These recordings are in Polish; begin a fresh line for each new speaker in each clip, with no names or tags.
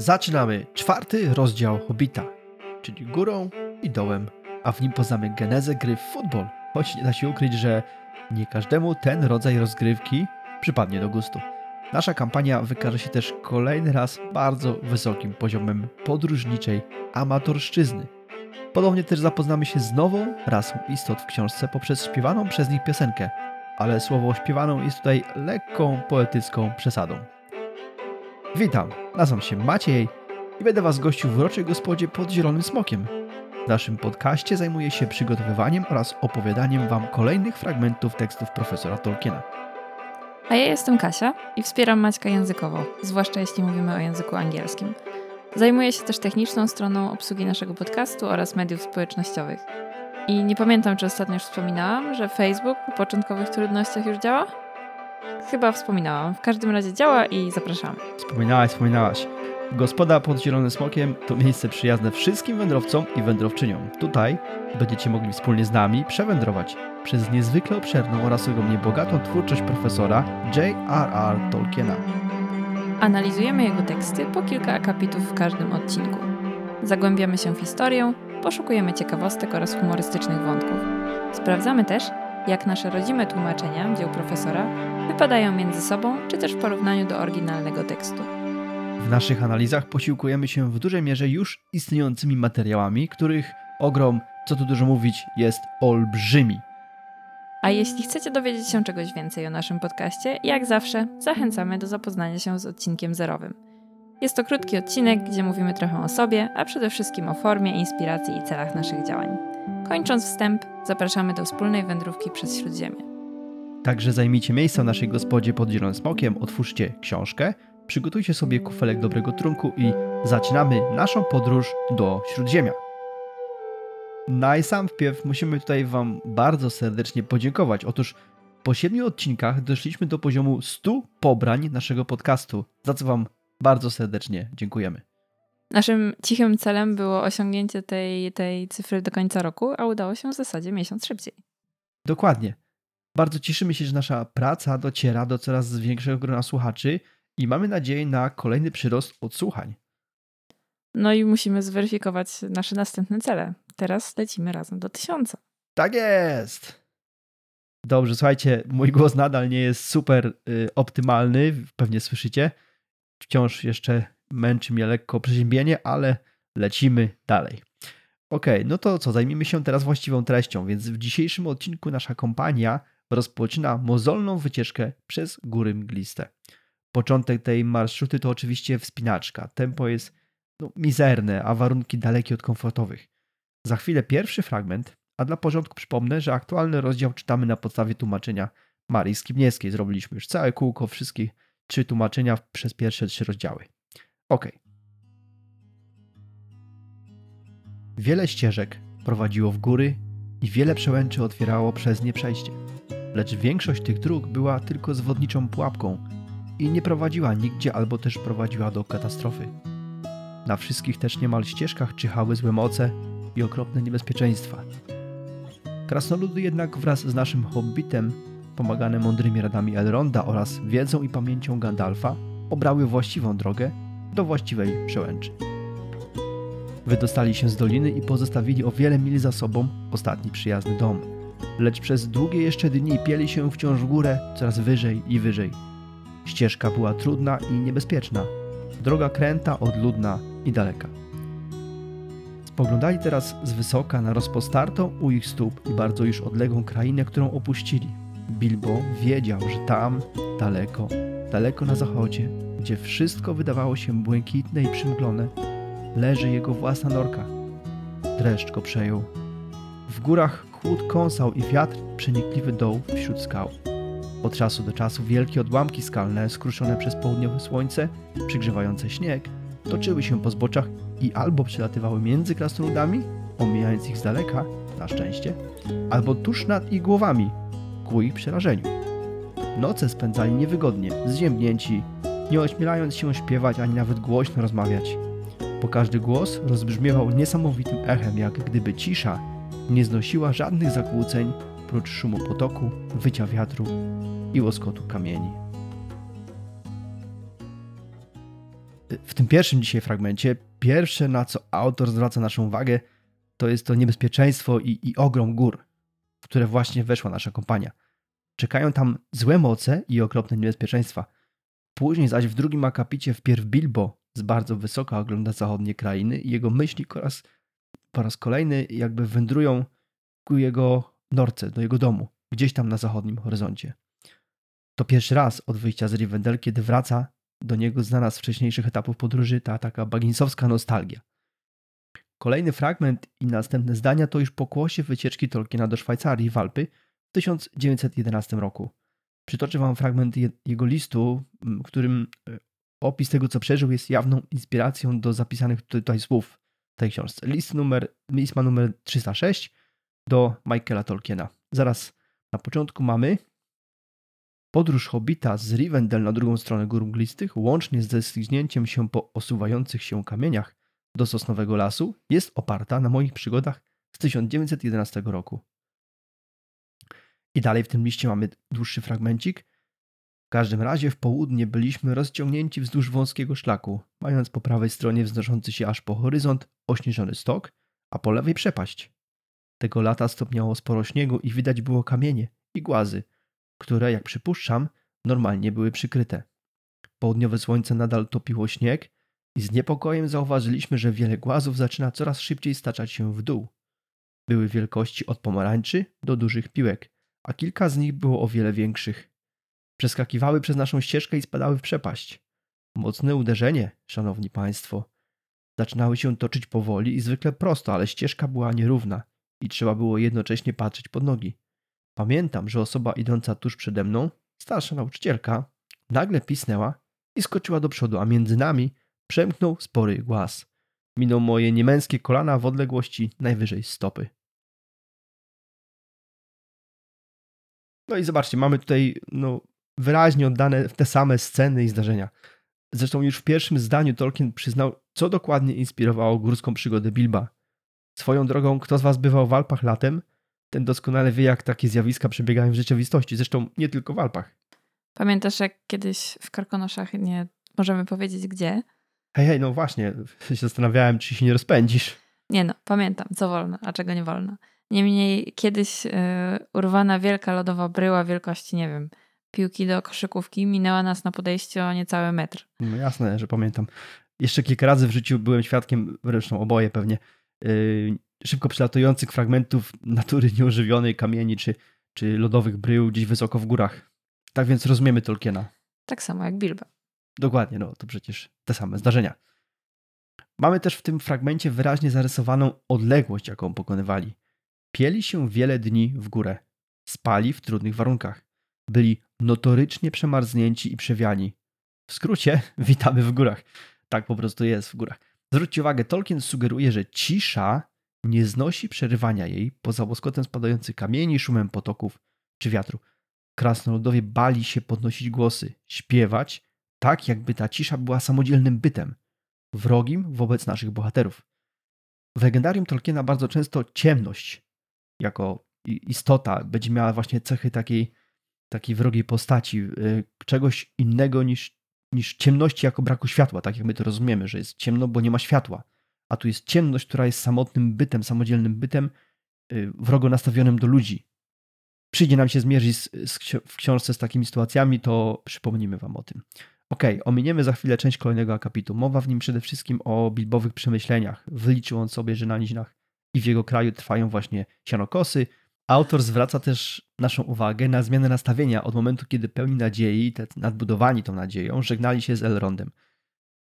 Zaczynamy czwarty rozdział Hobbita, czyli górą i dołem, a w nim poznamy genezę gry w futbol, choć nie da się ukryć, że nie każdemu ten rodzaj rozgrywki przypadnie do gustu. Nasza kampania wykaże się też kolejny raz bardzo wysokim poziomem podróżniczej amatorszczyzny. Podobnie też zapoznamy się z nową rasą istot w książce poprzez śpiewaną przez nich piosenkę, ale słowo śpiewaną jest tutaj lekką poetycką przesadą. Witam, nazywam się Maciej i będę Was gościł w uroczej gospodzie pod Zielonym Smokiem. W naszym podcaście zajmuję się przygotowywaniem oraz opowiadaniem Wam kolejnych fragmentów tekstów profesora Tolkiena.
A ja jestem Kasia i wspieram Maćka językowo, zwłaszcza jeśli mówimy o języku angielskim. Zajmuję się też techniczną stroną obsługi naszego podcastu oraz mediów społecznościowych. I nie pamiętam, czy ostatnio już wspominałam, że Facebook po początkowych trudnościach już działa? Chyba wspominałam. W każdym razie działa i zapraszam.
Wspominałaś, wspominałaś. Gospoda pod Zielonym Smokiem to miejsce przyjazne wszystkim wędrowcom i wędrowczyniom. Tutaj będziecie mogli wspólnie z nami przewędrować przez niezwykle obszerną oraz ogromnie bogatą twórczość profesora J.R.R. Tolkiena.
Analizujemy jego teksty po kilka akapitów w każdym odcinku. Zagłębiamy się w historię, poszukujemy ciekawostek oraz humorystycznych wątków. Sprawdzamy też, jak nasze rodzime tłumaczenia dzieł profesora wypadają między sobą, czy też w porównaniu do oryginalnego tekstu.
W naszych analizach posiłkujemy się w dużej mierze już istniejącymi materiałami, których ogrom, co tu dużo mówić, jest olbrzymi.
A jeśli chcecie dowiedzieć się czegoś więcej o naszym podcaście, jak zawsze zachęcamy do zapoznania się z odcinkiem zerowym. Jest to krótki odcinek, gdzie mówimy trochę o sobie, a przede wszystkim o formie, inspiracji i celach naszych działań. Kończąc wstęp, zapraszamy do wspólnej wędrówki przez Śródziemie.
Także zajmijcie miejsce w naszej gospodzie pod Zielonym Smokiem, otwórzcie książkę, przygotujcie sobie kufelek dobrego trunku i zaczynamy naszą podróż do Śródziemia. Na i sam wpierw musimy tutaj Wam bardzo serdecznie podziękować. Otóż po siedmiu odcinkach doszliśmy do poziomu 100 pobrań naszego podcastu, za co Wam bardzo serdecznie dziękujemy.
Naszym cichym celem było osiągnięcie tej, tej cyfry do końca roku, a udało się w zasadzie miesiąc szybciej.
Dokładnie. Bardzo cieszymy się, że nasza praca dociera do coraz większego grona słuchaczy i mamy nadzieję na kolejny przyrost odsłuchań.
No i musimy zweryfikować nasze następne cele. Teraz lecimy razem do tysiąca.
Tak jest! Dobrze, słuchajcie, mój głos nadal nie jest super y, optymalny, pewnie słyszycie. Wciąż jeszcze męczy mnie lekko przeziębienie, ale lecimy dalej. Ok, no to co, zajmijmy się teraz właściwą treścią, więc w dzisiejszym odcinku nasza kompania rozpoczyna mozolną wycieczkę przez góry mgliste. Początek tej marszruty to oczywiście wspinaczka. Tempo jest no, mizerne, a warunki dalekie od komfortowych. Za chwilę pierwszy fragment, a dla porządku przypomnę, że aktualny rozdział czytamy na podstawie tłumaczenia Marii Skibniewskiej. Zrobiliśmy już całe kółko, wszystkie trzy tłumaczenia przez pierwsze trzy rozdziały. Ok. Wiele ścieżek prowadziło w góry i wiele przełęczy otwierało przez nie przejście. Lecz większość tych dróg była tylko zwodniczą pułapką i nie prowadziła nigdzie albo też prowadziła do katastrofy. Na wszystkich też niemal ścieżkach czyhały złe moce i okropne niebezpieczeństwa. Krasnoludy jednak wraz z naszym hobbitem, pomagane mądrymi radami Elronda oraz wiedzą i pamięcią Gandalfa, obrały właściwą drogę do właściwej przełęczy. Wydostali się z doliny i pozostawili o wiele mil za sobą ostatni przyjazny dom. Lecz przez długie jeszcze dni pieli się wciąż w górę, coraz wyżej i wyżej. Ścieżka była trudna i niebezpieczna, droga kręta, odludna i daleka. Spoglądali teraz z wysoka na rozpostartą u ich stóp i bardzo już odległą krainę, którą opuścili. Bilbo wiedział, że tam, daleko, daleko na zachodzie, gdzie wszystko wydawało się błękitne i przymglone, leży jego własna norka. Dreszcz go przejął. W górach chłód kąsał i wiatr przenikliwy doł wśród skał. Od czasu do czasu wielkie odłamki skalne, skruszone przez południowe słońce, przygrzewające śnieg, toczyły się po zboczach i albo przelatywały między krasnoludami, omijając ich z daleka, na szczęście, albo tuż nad ich głowami, ku ich przerażeniu. Noce spędzali niewygodnie, zziębnięci, nie ośmielając się śpiewać ani nawet głośno rozmawiać. Bo każdy głos rozbrzmiewał niesamowitym echem, jak gdyby cisza nie znosiła żadnych zakłóceń prócz szumu potoku, wycia wiatru i łoskotu kamieni. w tym pierwszym dzisiaj fragmencie, pierwsze na co autor zwraca naszą uwagę, to jest to niebezpieczeństwo i, i ogrom gór, w które właśnie weszła nasza kompania. Czekają tam złe moce i okropne niebezpieczeństwa. Później zaś w drugim akapicie wpierw Bilbo z bardzo wysoka ogląda zachodnie krainy i jego myśli po raz, po raz kolejny jakby wędrują ku jego norce, do jego domu, gdzieś tam na zachodnim horyzoncie. To pierwszy raz od wyjścia z Rivendell, kiedy wraca do niego znana z wcześniejszych etapów podróży ta taka baginsowska nostalgia. Kolejny fragment i następne zdania to już pokłosie wycieczki Tolkiena do Szwajcarii i Walpy w 1911 roku. Przytoczę wam fragment jego listu, w którym e, opis tego, co przeżył, jest jawną inspiracją do zapisanych tutaj słów w tej książce. List, numer, list ma numer 306 do Michaela Tolkiena. Zaraz na początku mamy Podróż Hobita z Rivendell na drugą stronę gór mglistych, łącznie ze zniknięciem się po osuwających się kamieniach do Sosnowego Lasu, jest oparta na moich przygodach z 1911 roku. I dalej w tym liście mamy dłuższy fragmencik. W każdym razie w południe byliśmy rozciągnięci wzdłuż wąskiego szlaku, mając po prawej stronie wznoszący się aż po horyzont ośnieżony stok, a po lewej przepaść. Tego lata stopniało sporo śniegu i widać było kamienie i głazy, które, jak przypuszczam, normalnie były przykryte. Południowe słońce nadal topiło śnieg i z niepokojem zauważyliśmy, że wiele głazów zaczyna coraz szybciej staczać się w dół. Były wielkości od pomarańczy do dużych piłek, a kilka z nich było o wiele większych. Przeskakiwały przez naszą ścieżkę i spadały w przepaść. Mocne uderzenie, szanowni państwo. Zaczynały się toczyć powoli i zwykle prosto, ale ścieżka była nierówna i trzeba było jednocześnie patrzeć pod nogi. Pamiętam, że osoba idąca tuż przede mną, starsza nauczycielka, nagle pisnęła i skoczyła do przodu, a między nami przemknął spory głaz. Minął moje niemęskie kolana w odległości najwyżej stopy. No i zobaczcie, mamy tutaj no, wyraźnie oddane te same sceny i zdarzenia. Zresztą już w pierwszym zdaniu Tolkien przyznał, co dokładnie inspirowało górską przygodę Bilba. Swoją drogą, kto z was bywał w Alpach latem, ten doskonale wie, jak takie zjawiska przebiegają w rzeczywistości. Zresztą nie tylko w Alpach.
Pamiętasz, jak kiedyś w Karkonoszach, nie możemy powiedzieć gdzie?
Hej, hej, no właśnie, się zastanawiałem, czy się nie rozpędzisz.
Nie no, pamiętam, co wolno, a czego nie wolno. Niemniej kiedyś yy, urwana wielka lodowa bryła wielkości, nie wiem, piłki do koszykówki minęła nas na podejściu o niecały metr.
No jasne, że pamiętam. Jeszcze kilka razy w życiu byłem świadkiem, zresztą oboje pewnie, yy, szybko przelatujących fragmentów natury nieożywionej, kamieni czy, czy lodowych brył gdzieś wysoko w górach. Tak więc rozumiemy Tolkiena.
Tak samo jak Bilba.
Dokładnie, no to przecież te same zdarzenia. Mamy też w tym fragmencie wyraźnie zarysowaną odległość, jaką pokonywali. Pieli się wiele dni w górę. Spali w trudnych warunkach. Byli notorycznie przemarznięci i przewiani. W skrócie, witamy w górach. Tak po prostu jest w górach. Zwróćcie uwagę, Tolkien sugeruje, że cisza nie znosi przerywania jej poza łoskotem spadających kamieni, szumem potoków czy wiatru. Krasnoludowie bali się podnosić głosy, śpiewać, tak jakby ta cisza była samodzielnym bytem, wrogim wobec naszych bohaterów. W legendarium Tolkiena bardzo często ciemność jako istota będzie miała właśnie cechy takiej, takiej wrogiej postaci, y, czegoś innego niż, niż ciemności jako braku światła, tak jak my to rozumiemy, że jest ciemno, bo nie ma światła a tu jest ciemność, która jest samotnym bytem, samodzielnym bytem, y, wrogo nastawionym do ludzi. Przyjdzie nam się zmierzyć z, z, w książce z takimi sytuacjami, to przypomnimy wam o tym. Ok, ominiemy za chwilę część kolejnego akapitu. Mowa w nim przede wszystkim o bilbowych przemyśleniach. Wyliczył on sobie, że na nizinach i w jego kraju trwają właśnie sianokosy. Autor zwraca też naszą uwagę na zmianę nastawienia od momentu, kiedy pełni nadziei, te nadbudowani tą nadzieją, żegnali się z Elrondem.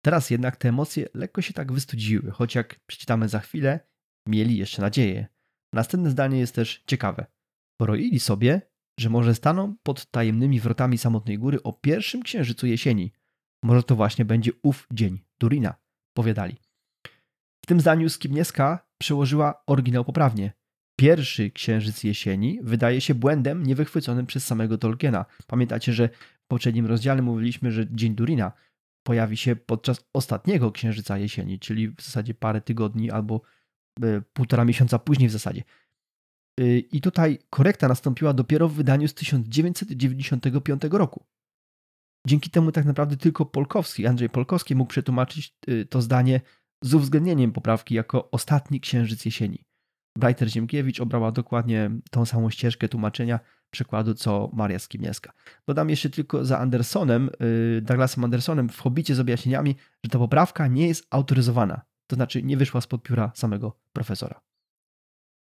Teraz jednak te emocje lekko się tak wystudziły, choć jak przeczytamy za chwilę, mieli jeszcze nadzieję. Następne zdanie jest też ciekawe. Poroili sobie, że może staną pod tajemnymi wrotami samotnej góry o pierwszym księżycu jesieni. Może to właśnie będzie ów dzień Durina, powiadali. W tym zdaniu Skibnieska przełożyła oryginał poprawnie. Pierwszy księżyc jesieni wydaje się błędem niewychwyconym przez samego Tolkiena. Pamiętacie, że w poprzednim rozdziale mówiliśmy, że dzień Durina pojawi się podczas ostatniego księżyca jesieni, czyli w zasadzie parę tygodni albo e, półtora miesiąca później w zasadzie. E, I tutaj korekta nastąpiła dopiero w wydaniu z 1995 roku. Dzięki temu tak naprawdę tylko Polkowski, Andrzej Polkowski mógł przetłumaczyć y, to zdanie z uwzględnieniem poprawki jako ostatni księżyc jesieni. Brajter Ziemkiewicz obrała dokładnie tą samą ścieżkę tłumaczenia przekładu co Maria Skimieska. Dodam jeszcze tylko za Andersonem, y, Douglasem Andersonem w Hobbicie z objaśnieniami, że ta poprawka nie jest autoryzowana, to znaczy nie wyszła spod pióra samego profesora.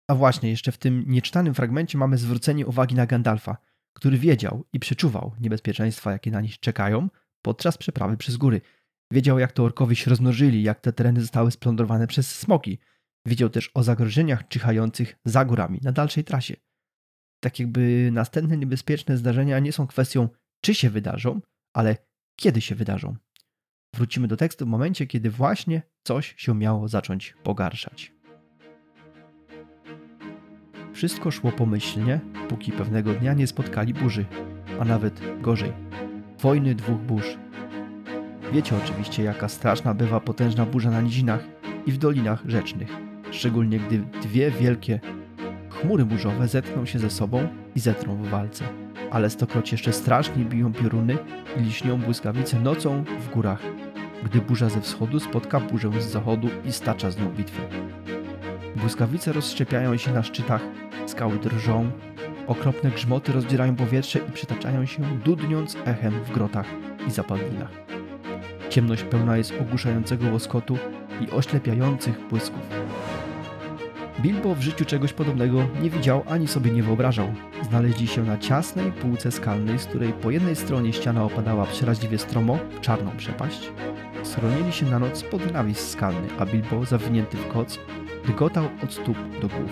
A właśnie, jeszcze w tym nieczytanym fragmencie mamy zwrócenie uwagi na Gandalfa, który wiedział i przeczuwał niebezpieczeństwa, jakie na nich czekają podczas przeprawy przez góry. Wiedział, jak to orkowie się rozmnożyli, jak te tereny zostały splądrowane przez smoki. Wiedział też o zagrożeniach czyhających za górami na dalszej trasie. Tak jakby następne niebezpieczne zdarzenia nie są kwestią, czy się wydarzą, ale kiedy się wydarzą. Wrócimy do tekstu w momencie, kiedy właśnie coś się miało zacząć pogarszać. Wszystko szło pomyślnie, póki pewnego dnia nie spotkali burzy, a nawet gorzej wojny dwóch burz. Wiecie oczywiście, jaka straszna bywa potężna burza na nizinach i w dolinach rzecznych, szczególnie gdy dwie wielkie chmury burzowe zetkną się ze sobą i zetrą w walce. Ale stokroć jeszcze straszniej biją pioruny i liśnią błyskawice nocą w górach, gdy burza ze wschodu spotka burzę z zachodu i stacza z nią bitwę. Błyskawice rozszczepiają się na szczytach, skały drżą, okropne grzmoty rozdzierają powietrze i przytaczają się, dudniąc echem w grotach i zapadlinach. Ciemność pełna jest ogłuszającego łoskotu i oślepiających błysków. Bilbo w życiu czegoś podobnego nie widział ani sobie nie wyobrażał. Znaleźli się na ciasnej półce skalnej, z której po jednej stronie ściana opadała przeraźliwie stromo w czarną przepaść. Schronili się na noc pod nawis skalny, a Bilbo, zawinięty w koc, dygotał od stóp do głów.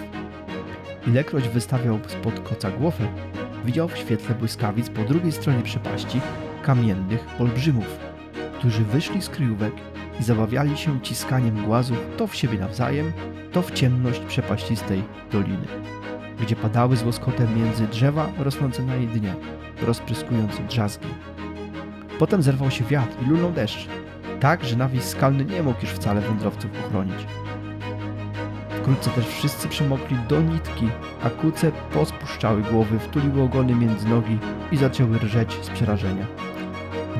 Ilekroć wystawiał spod koca głowę, widział w świetle błyskawic po drugiej stronie przepaści kamiennych olbrzymów, którzy wyszli z kryjówek i zabawiali się ciskaniem głazów to w siebie nawzajem, to w ciemność przepaścistej doliny, gdzie padały z łoskotem między drzewa rosnące na jej dnie, rozpryskując drzazgi. Potem zerwał się wiatr i lunął deszcz, tak, że nawis skalny nie mógł już wcale wędrowców ochronić. Wkrótce też wszyscy przemokli do nitki, a kuce pospuszczały głowy, wtuliły ogony między nogi i zaczęły rżeć z przerażenia.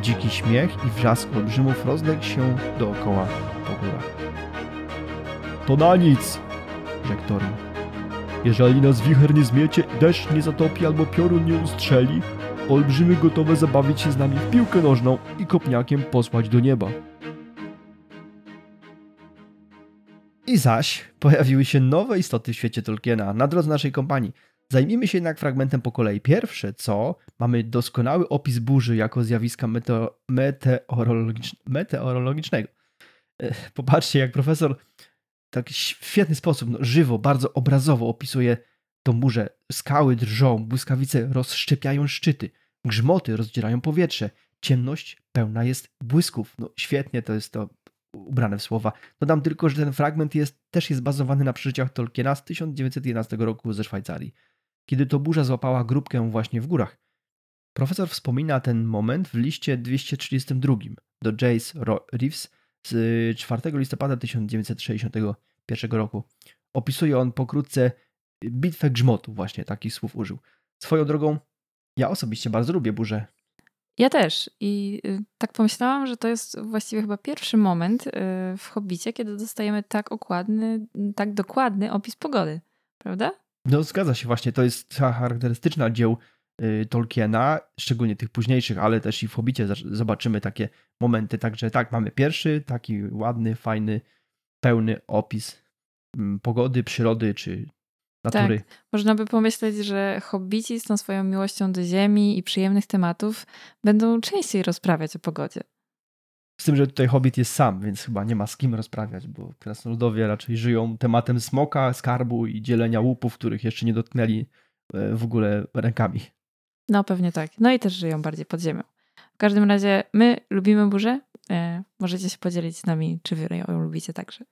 Dziki śmiech i wrzask olbrzymów rozległ się dookoła po górach. To na nic, rzekł Thorin. Jeżeli nas wicher nie zmiecie, deszcz nie zatopi albo piorun nie ustrzeli, olbrzymy gotowe zabawić się z nami w piłkę nożną i kopniakiem posłać do nieba. I zaś pojawiły się nowe istoty w świecie Tolkiena na drodze naszej kompanii. Zajmijmy się jednak fragmentem po kolei. Pierwsze co, mamy doskonały opis burzy jako zjawiska meteo meteorologicz meteorologicznego. E, Popatrzcie, jak profesor w taki świetny sposób, no, żywo, bardzo obrazowo opisuje tą burzę. Skały drżą, błyskawice rozszczepiają szczyty, grzmoty rozdzierają powietrze, ciemność pełna jest błysków. No świetnie to jest to ubrane w słowa. Dodam tylko, że ten fragment jest, też jest bazowany na przeżyciach Tolkiena z 1911 roku ze Szwajcarii, kiedy to burza złapała grupkę właśnie w górach. Profesor wspomina ten moment w liście 232 do Jace Reeves z 4 listopada 1961 roku. Opisuje on pokrótce bitwę grzmotu, właśnie takich słów użył. Swoją drogą, ja osobiście bardzo lubię burzę.
Ja też. I y, tak pomyślałam, że to jest właściwie chyba pierwszy moment y, w Hobbicie, kiedy dostajemy tak okładny, tak dokładny opis pogody. Prawda?
No zgadza się właśnie, to jest charakterystyczna dzieł y, Tolkiena, szczególnie tych późniejszych, ale też i w Hobbicie zobaczymy takie momenty, także tak, mamy pierwszy taki ładny, fajny, pełny opis mm, pogody, przyrody czy natury.
Tak. Można by pomyśleć, że hobbici z tą swoją miłością do ziemi i przyjemnych tematów będą częściej rozprawiać o pogodzie.
Z tym, że tutaj hobbit jest sam, więc chyba nie ma z kim rozprawiać, bo krasnoludowie raczej żyją tematem smoka, skarbu i dzielenia łupów, których jeszcze nie dotknęli e, w ogóle rękami.
No pewnie tak. No i też żyją bardziej pod ziemią. W każdym razie my lubimy burzę. E, możecie się podzielić z nami, czy wy ją lubicie także.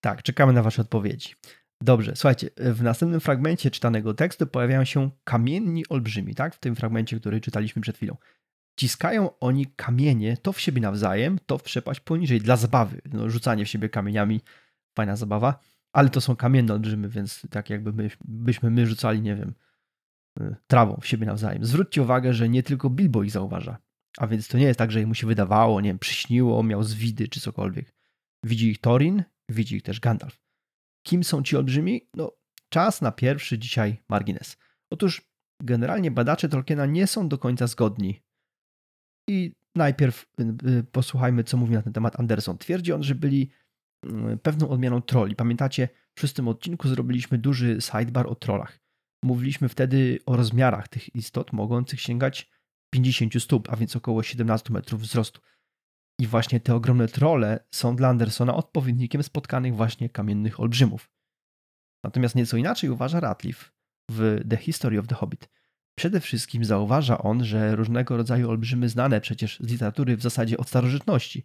Tak, czekamy na wasze odpowiedzi. Dobrze, słuchajcie, w następnym fragmencie czytanego tekstu pojawiają się kamienni olbrzymi, tak? W tym fragmencie, który czytaliśmy przed chwilą. Ciskają oni kamienie to w siebie nawzajem, to w przepaść poniżej dla zabawy. No, rzucanie w siebie kamieniami, fajna zabawa, ale to są kamienne olbrzymy, więc tak jakby my, byśmy my rzucali, nie wiem, y, trawą w siebie nawzajem. Zwróćcie uwagę, że nie tylko Bilbo ich zauważa. A więc to nie jest tak, że mu się wydawało, nie wiem, przyśniło, miał zwidy czy cokolwiek. Widzi ich Thorin, widzi ich też Gandalf. Kim są ci olbrzymi? No, czas na pierwszy dzisiaj margines. Otóż generalnie badacze Tolkiena nie są do końca zgodni. I najpierw y, y, posłuchajmy, co mówi na ten temat Anderson. Twierdzi on, że byli y, pewną odmianą troli. Pamiętacie, w szóstym odcinku zrobiliśmy duży sidebar o trollach. Mówiliśmy wtedy o rozmiarach tych istot mogących sięgać 50 stóp, a więc około 17 metrów wzrostu. I właśnie te ogromne trole są dla Andersona odpowiednikiem spotkanych właśnie kamiennych olbrzymów. Natomiast nieco inaczej uważa Ratliff w The History of the Hobbit. Przede wszystkim zauważa on, że różnego rodzaju olbrzymy znane przecież z literatury w zasadzie od starożytności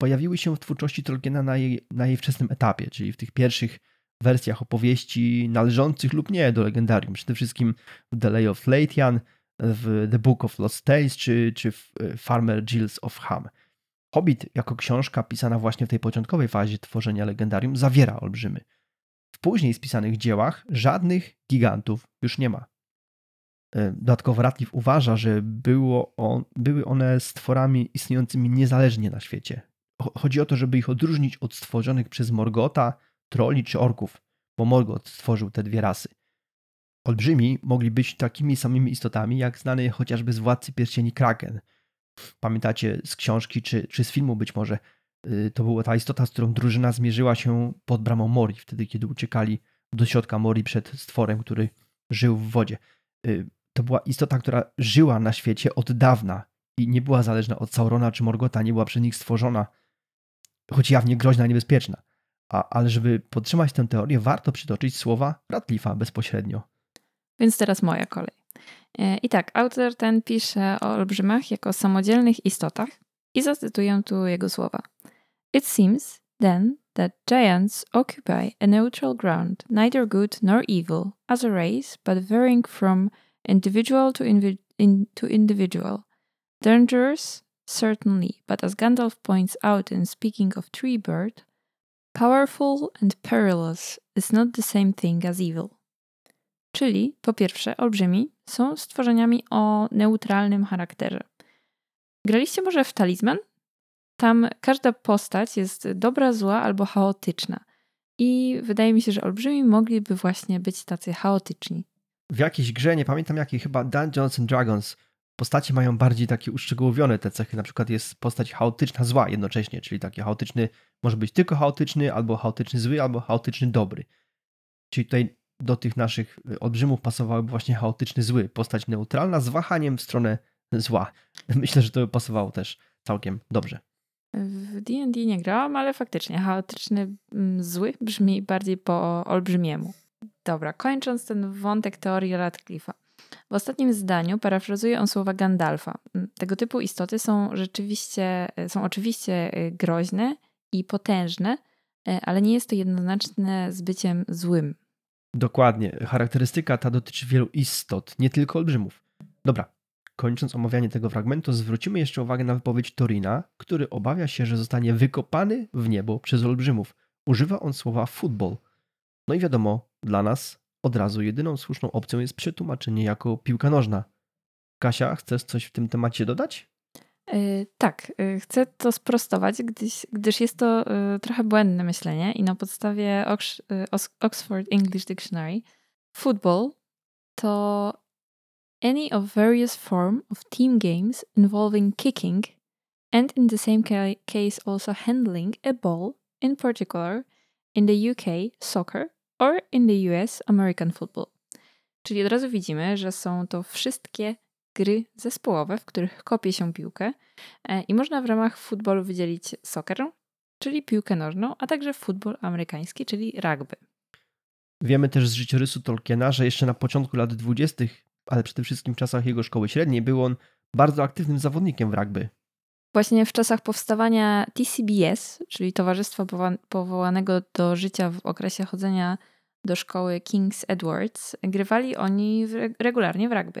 pojawiły się w twórczości Tolkiena na jej, na jej wczesnym etapie, czyli w tych pierwszych wersjach opowieści należących lub nie do legendarium. Przede wszystkim w The Lay of Latian, w The Book of Lost Tales czy, czy w e, Farmer Giles of Ham. Hobbit jako książka pisana właśnie w tej początkowej fazie tworzenia legendarium zawiera olbrzymy. W później spisanych dziełach żadnych gigantów już nie ma. E, dodatkowo Ratliff uważa, że było on, były one stworami istniejącymi niezależnie na świecie. Chodzi o to, żeby ich odróżnić od stworzonych przez Morgota, troli czy orków, bo Morgoth stworzył te dwie rasy. Olbrzymi mogli być takimi samymi istotami, jak znany chociażby z Władcy Pierścieni Kraken. Pamiętacie z książki czy, czy z filmu być może, y, to była ta istota, z którą drużyna zmierzyła się pod bramą Mori, wtedy kiedy uciekali do środka Mori przed stworem, który żył w wodzie. To była istota, która żyła na świecie od dawna i nie była zależna od Saurona czy Morgota, nie była przez nich stworzona, choć jawnie groźna, niebezpieczna. A, ale żeby podtrzymać tę teorię, warto przytoczyć słowa Ratlifa bezpośrednio.
Więc teraz moja kolej. E, I tak, autor ten pisze o olbrzymach jako samodzielnych istotach i zacytuję tu jego słowa. It seems, then, that giants occupy a neutral ground, neither good nor evil, as a race, but varying from individual to, invi in, to individual. Dangerous, certainly, but as Gandalf points out in speaking of Tree Bird, powerful and perilous is not the same thing as evil. Czyli po pierwsze, olbrzymi są stworzeniami o neutralnym charakterze. Graliście może w talizman? Tam każda postać jest dobra, zła albo chaotyczna. I wydaje mi się, że olbrzymi mogliby właśnie być tacy chaotyczni.
W jakiejś grze, nie pamiętam jakiej, chyba Dungeons and Dragons, postacie mają bardziej takie uszczegółowione te cechy. Na przykład jest postać chaotyczna, zła jednocześnie, czyli taki chaotyczny może być tylko chaotyczny, albo chaotyczny zły, albo chaotyczny dobry. Czyli tutaj do tych naszych y, olbrzymów pasowałyby właśnie chaotyczny zły, postać neutralna z wahaniem w stronę zła. Myślę, że to by pasowało też całkiem dobrze.
W D&D nie grałam, ale faktycznie chaotyczny mm, zły brzmi bardziej po olbrzymiemu. Dobra, kończąc ten wątek teorii Radcliffe'a. W ostatnim zdaniu parafrazuje on słowa Gandalfa. Mm, tego typu istoty są rzeczywiście, y, są oczywiście y, groźne i potężne, ale nie jest to jednoznaczne z byciem złym.
Dokładnie. Charakterystyka ta dotyczy wielu istot, nie tylko olbrzymów. Dobra, kończąc omawianie tego fragmentu, zwrócimy jeszcze uwagę na wypowiedź Torina, który obawia się, że zostanie wykopany w niebo przez olbrzymów. Używa on słowa football. No i wiadomo, dla nas od razu jedyną słuszną opcją jest przetłumaczenie jako piłka nożna. Kasia, chcesz coś w tym temacie dodać?
Yy, tak, yy, chcę to sprostować, gdyż, gdyż jest to yy, trochę błędne myślenie i na podstawie Ox Oxford English Dictionary football to any of various form of team games involving kicking and in the same ca case also handling a ball, in particular in the UK soccer or in the US American football. Czyli od razu widzimy, że są to wszystkie gry zespołowe, w których kopie się piłkę e, i można w ramach futbolu wydzielić soccer, czyli piłkę nożną, a także futbol amerykański, czyli rugby.
Wiemy też z życiorysu Tolkiena, że jeszcze na początku lat 20., ale przede wszystkim w czasach jego szkoły średniej, był on bardzo aktywnym zawodnikiem w rugby.
Właśnie w czasach powstawania TCBS, czyli Towarzystwa Powołanego do Życia w okresie chodzenia do szkoły King's Edwards, grywali oni regularnie w rugby.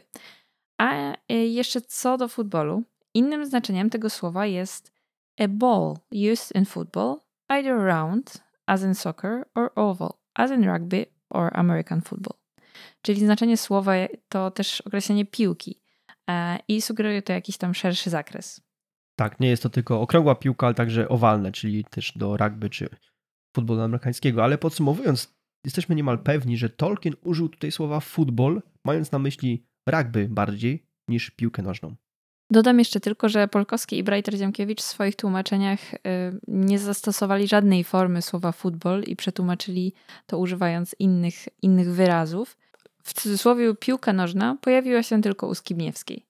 A y, jeszcze co do futbolu, innym znaczeniem tego słowa jest a ball used in football, either round, as in soccer, or oval, as in rugby or American football. Czyli znaczenie słowa to też określenie piłki, i sugeruje to jakiś tam szerszy zakres.
Tak, nie jest to tylko okrągła piłka, ale także owalne, czyli też do rugby czy futbolu amerykańskiego. Ale podsumowując, jesteśmy niemal pewni, że Tolkien użył tutaj słowa futbol, mając na myśli rugby bardziej niż piłkę nożną.
Dodam jeszcze tylko, że Polkowski i Brajter-Ziemkiewicz w swoich tłumaczeniach y, nie zastosowali żadnej formy słowa futbol i przetłumaczyli to używając innych, innych wyrazów. W cudzysłowie piłka nożna pojawiła się tylko u Skibniewskiej.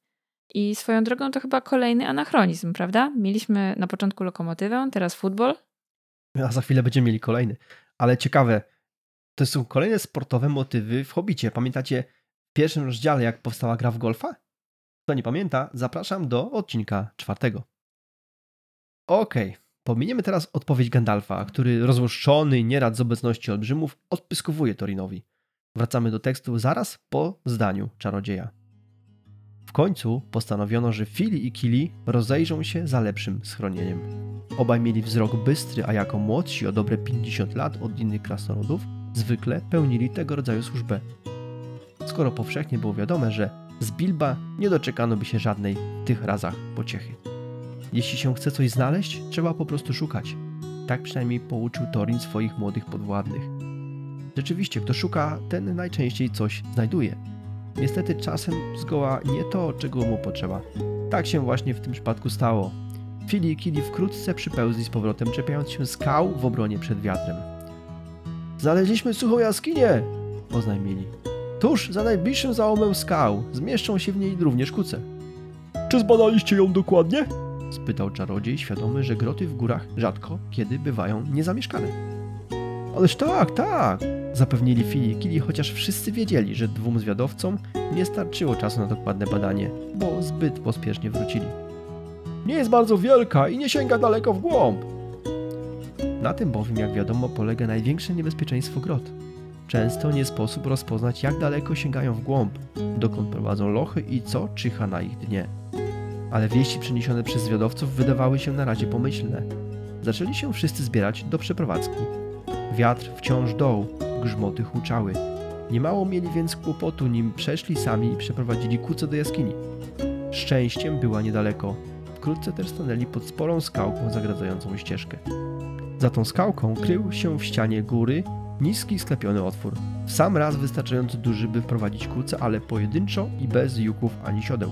I swoją drogą to chyba kolejny anachronizm, prawda? Mieliśmy na początku lokomotywę, teraz futbol.
A za chwilę będziemy mieli kolejny. Ale ciekawe, to są kolejne sportowe motywy w Hobbicie. Pamiętacie w pierwszym rozdziale, jak powstała gra w golfa? Kto nie pamięta, zapraszam do odcinka czwartego. Okej, okay. pominiemy teraz odpowiedź Gandalfa, który rozłoszczony nierad z obecności olbrzymów odpyskowuje Torinowi. Wracamy do tekstu zaraz po zdaniu czarodzieja. W końcu postanowiono, że Fili i Kili rozejrzą się za lepszym schronieniem. Obaj mieli wzrok bystry, a jako młodsi o dobre 50 lat od innych krasnoludów, zwykle pełnili tego rodzaju służbę. Skoro powszechnie było wiadome, że z Bilba nie doczekano by się żadnej w tych razach pociechy. Jeśli się chce coś znaleźć, trzeba po prostu szukać. Tak przynajmniej pouczył Torin swoich młodych podwładnych. Rzeczywiście, kto szuka, ten najczęściej coś znajduje. Niestety czasem zgoła nie to, czego mu potrzeba. Tak się właśnie w tym przypadku stało. Fili i Kili wkrótce przypełzli z powrotem, czepiając się skał w obronie przed wiatrem. Znaleźliśmy suchą jaskinię! oznajmili. Tuż za najbliższym załomem skał zmieszczą się w niej również kuce. Czy zbadaliście ją dokładnie? spytał czarodziej, świadomy, że groty w górach rzadko kiedy bywają niezamieszkane. Ależ tak, tak, zapewnili Fili i Kili, chociaż wszyscy wiedzieli, że dwóm zwiadowcom nie starczyło czasu na dokładne badanie, bo zbyt pospiesznie wrócili. Nie jest bardzo wielka i nie sięga daleko w głąb. Na tym bowiem, jak wiadomo, polega największe niebezpieczeństwo grot. Często nie sposób rozpoznać, jak daleko sięgają w głąb, dokąd prowadzą lochy i co czyha na ich dnie. Ale wieści przyniesione przez zwiadowców wydawały się na razie pomyślne. Zaczęli się wszyscy zbierać do przeprowadzki. Wiatr wciąż doł, grzmoty huczały. Niemało mieli więc kłopotu, nim przeszli sami i przeprowadzili kuce do jaskini. Szczęściem była niedaleko. Wkrótce też stanęli pod sporą skałką zagradzającą ścieżkę. Za tą skałką krył się w ścianie góry niski sklepiony otwór. Sam raz wystarczająco duży, by wprowadzić kuce, ale pojedynczo i bez juków ani siodeł.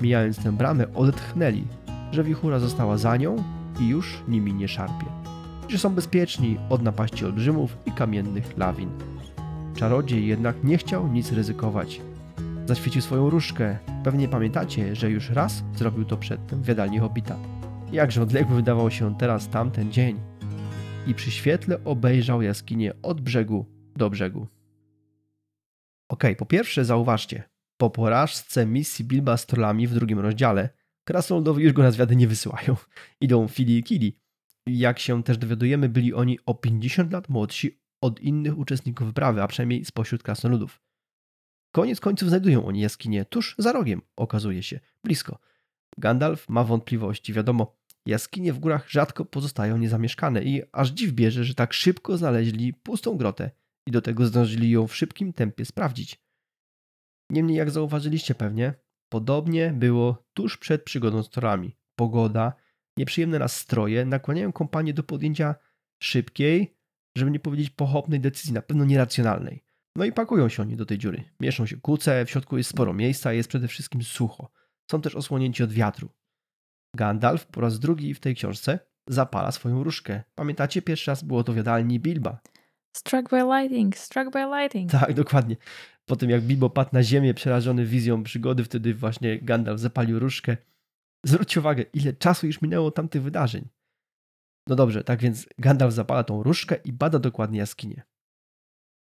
Mijając tę bramę, odetchnęli, że wichura została za nią i już nimi nie szarpie. Że są bezpieczni od napaści olbrzymów i kamiennych lawin. Czarodziej jednak nie chciał nic ryzykować. Zaświecił swoją różdżkę. Pewnie pamiętacie, że już raz zrobił to przedtem w jadalni Hobbita. Jakże odległy wydawał się teraz tamten dzień i przy świetle obejrzał jaskinię od brzegu do brzegu. Ok, po pierwsze zauważcie, po porażce misji Bilba z trollami w drugim rozdziale, krasnoludowie już go na zwiady nie wysyłają. Idą Fili i Kili. Jak się też dowiadujemy, byli oni o 50 lat młodsi od innych uczestników wyprawy, a przynajmniej spośród krasnoludów. Koniec końców znajdują oni jaskinię tuż za rogiem, okazuje się, blisko. Gandalf ma wątpliwości, wiadomo, Jaskinie w górach rzadko pozostają niezamieszkane i aż dziw bierze, że tak szybko znaleźli pustą grotę i do tego zdążyli ją w szybkim tempie sprawdzić. Niemniej, jak zauważyliście pewnie, podobnie było tuż przed przygodą z torami. Pogoda, nieprzyjemne nastroje nakłaniają kompanię do podjęcia szybkiej, żeby nie powiedzieć pochopnej decyzji, na pewno nieracjonalnej. No i pakują się oni do tej dziury. Mieszą się kuce, w środku jest sporo miejsca, jest przede wszystkim sucho. Są też osłonięci od wiatru. Gandalf po raz drugi w tej książce zapala swoją różkę. Pamiętacie, pierwszy raz było to w jadalni Bilba.
Struck by lightning, struck by lightning.
Tak, dokładnie. Po tym jak Bilbo padł na ziemię przerażony wizją przygody, wtedy właśnie Gandalf zapalił różkę. Zwróćcie uwagę, ile czasu już minęło tamtych wydarzeń. No dobrze, tak więc Gandalf zapala tą różkę i bada dokładnie jaskinię.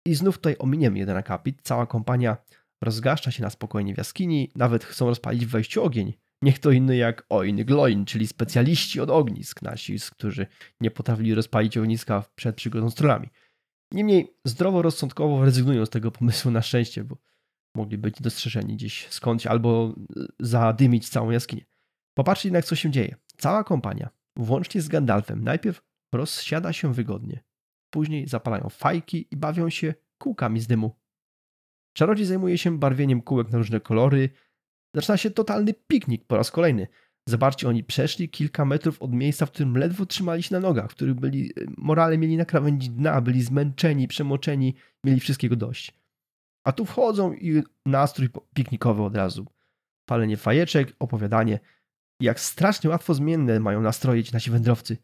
I znów tutaj ominiemy jeden akapit. Cała kompania rozgaszcza się na spokojnie w jaskini, nawet chcą rozpalić w wejściu ogień. Niech to inny jak Oin Gloin, czyli specjaliści od ognisk nasi, którzy nie potrafili rozpalić ogniska przed przygodą z trollami. Niemniej zdroworozsądkowo rezygnują z tego pomysłu na szczęście, bo mogli być dostrzeżeni gdzieś skądś albo zadymić całą jaskinię. Popatrzcie jednak, co się dzieje. Cała kompania, włącznie z Gandalfem, najpierw rozsiada się wygodnie. Później zapalają fajki i bawią się kółkami z dymu. Czarodziej zajmuje się barwieniem kółek na różne kolory, Zaczyna się totalny piknik po raz kolejny. Zobaczcie, oni przeszli kilka metrów od miejsca, w którym ledwo trzymali się na nogach, w którym byli, e, morale mieli na krawędzi dna, byli zmęczeni, przemoczeni, mieli wszystkiego dość. A tu wchodzą i nastrój piknikowy od razu. Palenie fajeczek, opowiadanie. Jak strasznie łatwo zmienne mają nastroje nasi wędrowcy.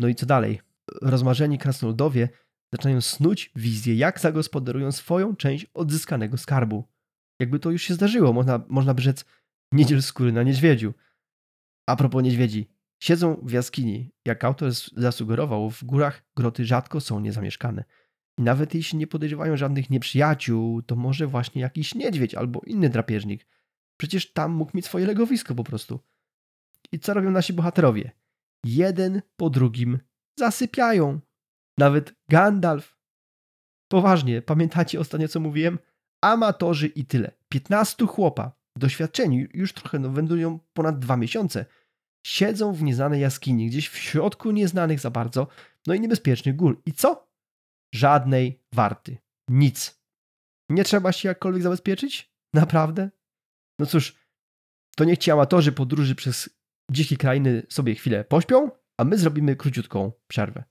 No i co dalej? Rozmarzeni krasnoludowie zaczynają snuć wizję, jak zagospodarują swoją część odzyskanego skarbu. Jakby to już się zdarzyło, można, można by rzec niedziel skóry na niedźwiedziu. A propos niedźwiedzi. Siedzą w jaskini. Jak autor zasugerował, w górach groty rzadko są niezamieszkane. I nawet jeśli nie podejrzewają żadnych nieprzyjaciół, to może właśnie jakiś niedźwiedź albo inny drapieżnik. Przecież tam mógł mieć swoje legowisko po prostu. I co robią nasi bohaterowie? Jeden po drugim zasypiają. Nawet Gandalf. Poważnie, pamiętacie ostatnio co mówiłem? Amatorzy i tyle. 15 chłopa, doświadczeni, już trochę no, wędrują ponad dwa miesiące. Siedzą w nieznanej jaskini, gdzieś w środku nieznanych za bardzo, no i niebezpiecznych gór. I co? Żadnej warty. Nic. Nie trzeba się jakkolwiek zabezpieczyć? Naprawdę? No cóż, to niech ci amatorzy podróży przez dzikie krainy sobie chwilę pośpią, a my zrobimy króciutką przerwę.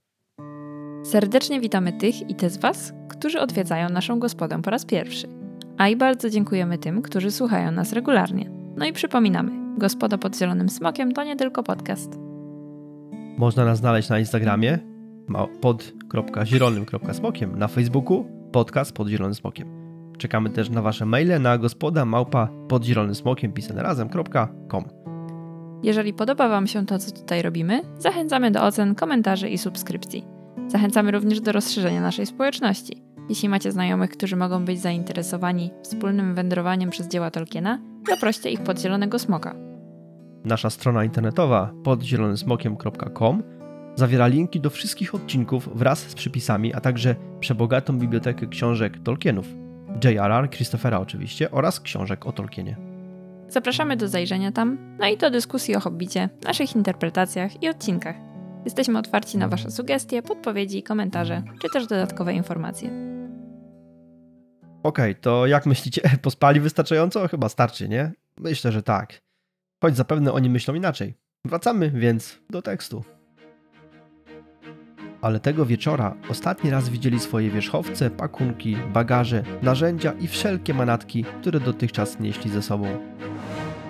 Serdecznie witamy tych i te z Was, którzy odwiedzają naszą gospodę po raz pierwszy. A i bardzo dziękujemy tym, którzy słuchają nas regularnie. No i przypominamy, Gospoda pod Zielonym Smokiem to nie tylko podcast.
Można nas znaleźć na Instagramie pod.zielonym.smokiem, na Facebooku podcast pod Zielonym Smokiem. Czekamy też na Wasze maile na gospoda małpa pod Zielonym Smokiem pisane razem.com.
Jeżeli podoba Wam się to, co tutaj robimy, zachęcamy do ocen, komentarzy i subskrypcji. Zachęcamy również do rozszerzenia naszej społeczności. Jeśli macie znajomych, którzy mogą być zainteresowani wspólnym wędrowaniem przez dzieła Tolkiena, zaproście ich pod Zielonego Smoka.
Nasza strona internetowa podzielonym.smokiem.com zawiera linki do wszystkich odcinków wraz z przypisami, a także przebogatą bibliotekę książek Tolkienów, J.R.R. Christophera oczywiście, oraz książek o Tolkienie.
Zapraszamy do zajrzenia tam, no i do dyskusji o hobbicie, naszych interpretacjach i odcinkach. Jesteśmy otwarci na Wasze sugestie, podpowiedzi, komentarze, czy też dodatkowe informacje.
Okej, okay, to jak myślicie, pospali wystarczająco? Chyba starczy, nie? Myślę, że tak. Choć zapewne oni myślą inaczej. Wracamy więc do tekstu. Ale tego wieczora ostatni raz widzieli swoje wierzchowce, pakunki, bagaże, narzędzia i wszelkie manatki, które dotychczas nieśli ze sobą.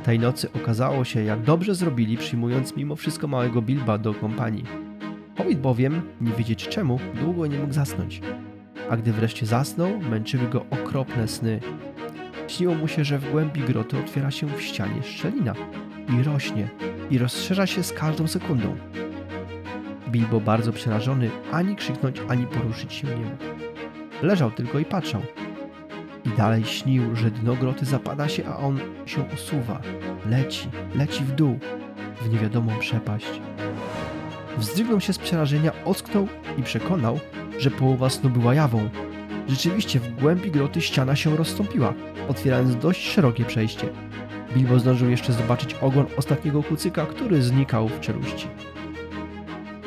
Tej nocy okazało się, jak dobrze zrobili, przyjmując mimo wszystko małego Bilba do kompanii. Hobbit bowiem, nie wiedzieć czemu, długo nie mógł zasnąć. A gdy wreszcie zasnął, męczyły go okropne sny. Śniło mu się, że w głębi groty otwiera się w ścianie szczelina i rośnie, i rozszerza się z każdą sekundą. Bilbo bardzo przerażony, ani krzyknąć, ani poruszyć się nie mógł. Leżał tylko i patrzał, i dalej śnił, że dno groty zapada się, a on się usuwa. Leci, leci w dół, w niewiadomą przepaść. Wzdrygnął się z przerażenia, ocknął i przekonał, że połowa snu była jawą. Rzeczywiście w głębi groty ściana się rozstąpiła, otwierając dość szerokie przejście. Bilbo zdążył jeszcze zobaczyć ogon ostatniego kucyka, który znikał w czeluści.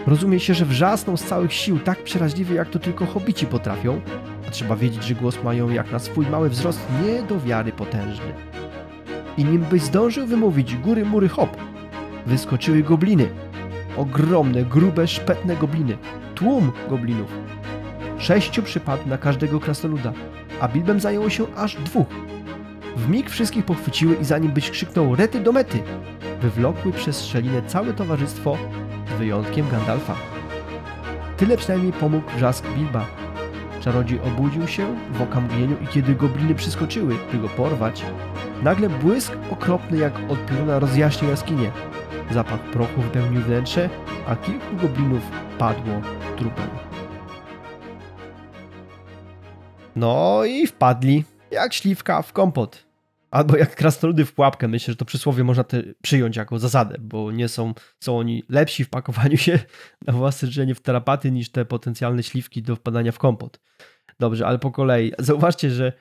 Rozumie się, że wrzasnął z całych sił tak przeraźliwie, jak to tylko hobici potrafią, a trzeba wiedzieć, że głos mają jak na swój mały wzrost nie do wiary potężny. I nim byś zdążył wymówić góry, mury, hop, wyskoczyły gobliny. Ogromne, grube, szpetne gobliny. Tłum goblinów. Sześciu przypadł na każdego krasnoluda, a Bilbem zajęło się aż dwóch. W mig wszystkich pochwyciły i zanim byś krzyknął rety do mety, wywlokły przez szczelinę całe towarzystwo z wyjątkiem Gandalfa. Tyle przynajmniej pomógł wrzask Bilba, Czarodziej obudził się w okamgnieniu i kiedy gobliny przyskoczyły, by go porwać, nagle błysk okropny jak od pioruna rozjaśnił jaskinię. Zapach prochu wypełnił wnętrze, a kilku goblinów padło trupem. No i wpadli, jak śliwka w kompot. Albo jak krasnoludy w pułapkę. Myślę, że to przysłowie można przyjąć jako zasadę, bo nie są, są oni lepsi w pakowaniu się na własne życzenie w tarapaty niż te potencjalne śliwki do wpadania w kompot. Dobrze, ale po kolei. Zauważcie, że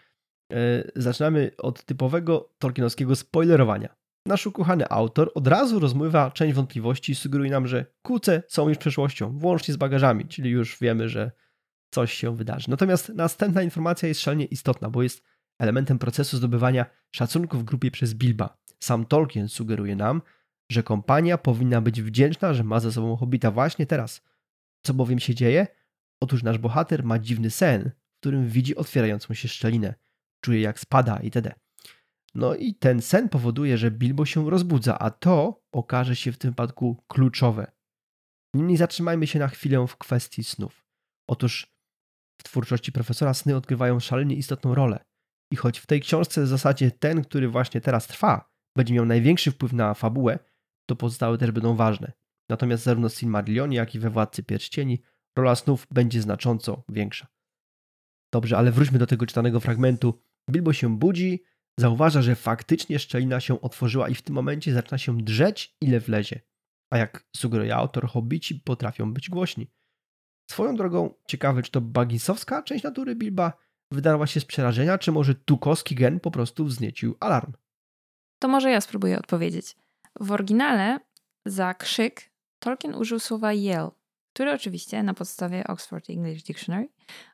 e, zaczynamy od typowego tolkienowskiego spoilerowania. Nasz ukochany autor od razu rozmywa część wątpliwości i sugeruje nam, że kuce są już przeszłością, włącznie z bagażami, czyli już wiemy, że coś się wydarzy. Natomiast następna informacja jest szalenie istotna, bo jest elementem procesu zdobywania szacunku w grupie przez Bilba. Sam Tolkien sugeruje nam, że kompania powinna być wdzięczna, że ma ze sobą Hobbita właśnie teraz. Co bowiem się dzieje? Otóż nasz bohater ma dziwny sen, w którym widzi otwierającą się szczelinę. Czuje jak spada itd. No i ten sen powoduje, że Bilbo się rozbudza, a to okaże się w tym wypadku kluczowe. Niemniej zatrzymajmy się na chwilę w kwestii snów. Otóż w twórczości profesora sny odgrywają szalenie istotną rolę. I choć w tej książce w zasadzie ten, który właśnie teraz trwa, będzie miał największy wpływ na fabułę, to pozostałe też będą ważne. Natomiast zarówno w Silmarillionie, jak i we Władcy Pierścieni rola snów będzie znacząco większa. Dobrze, ale wróćmy do tego czytanego fragmentu. Bilbo się budzi, zauważa, że faktycznie szczelina się otworzyła i w tym momencie zaczyna się drzeć, ile wlezie. A jak sugeruje autor, hobbici potrafią być głośni. Swoją drogą, ciekawe, czy to baginsowska część natury Bilba wydarła się z przerażenia, czy może tukowski gen po prostu wzniecił alarm.
To może ja spróbuję odpowiedzieć. W oryginale za krzyk Tolkien użył słowa yell, które oczywiście na podstawie Oxford English Dictionary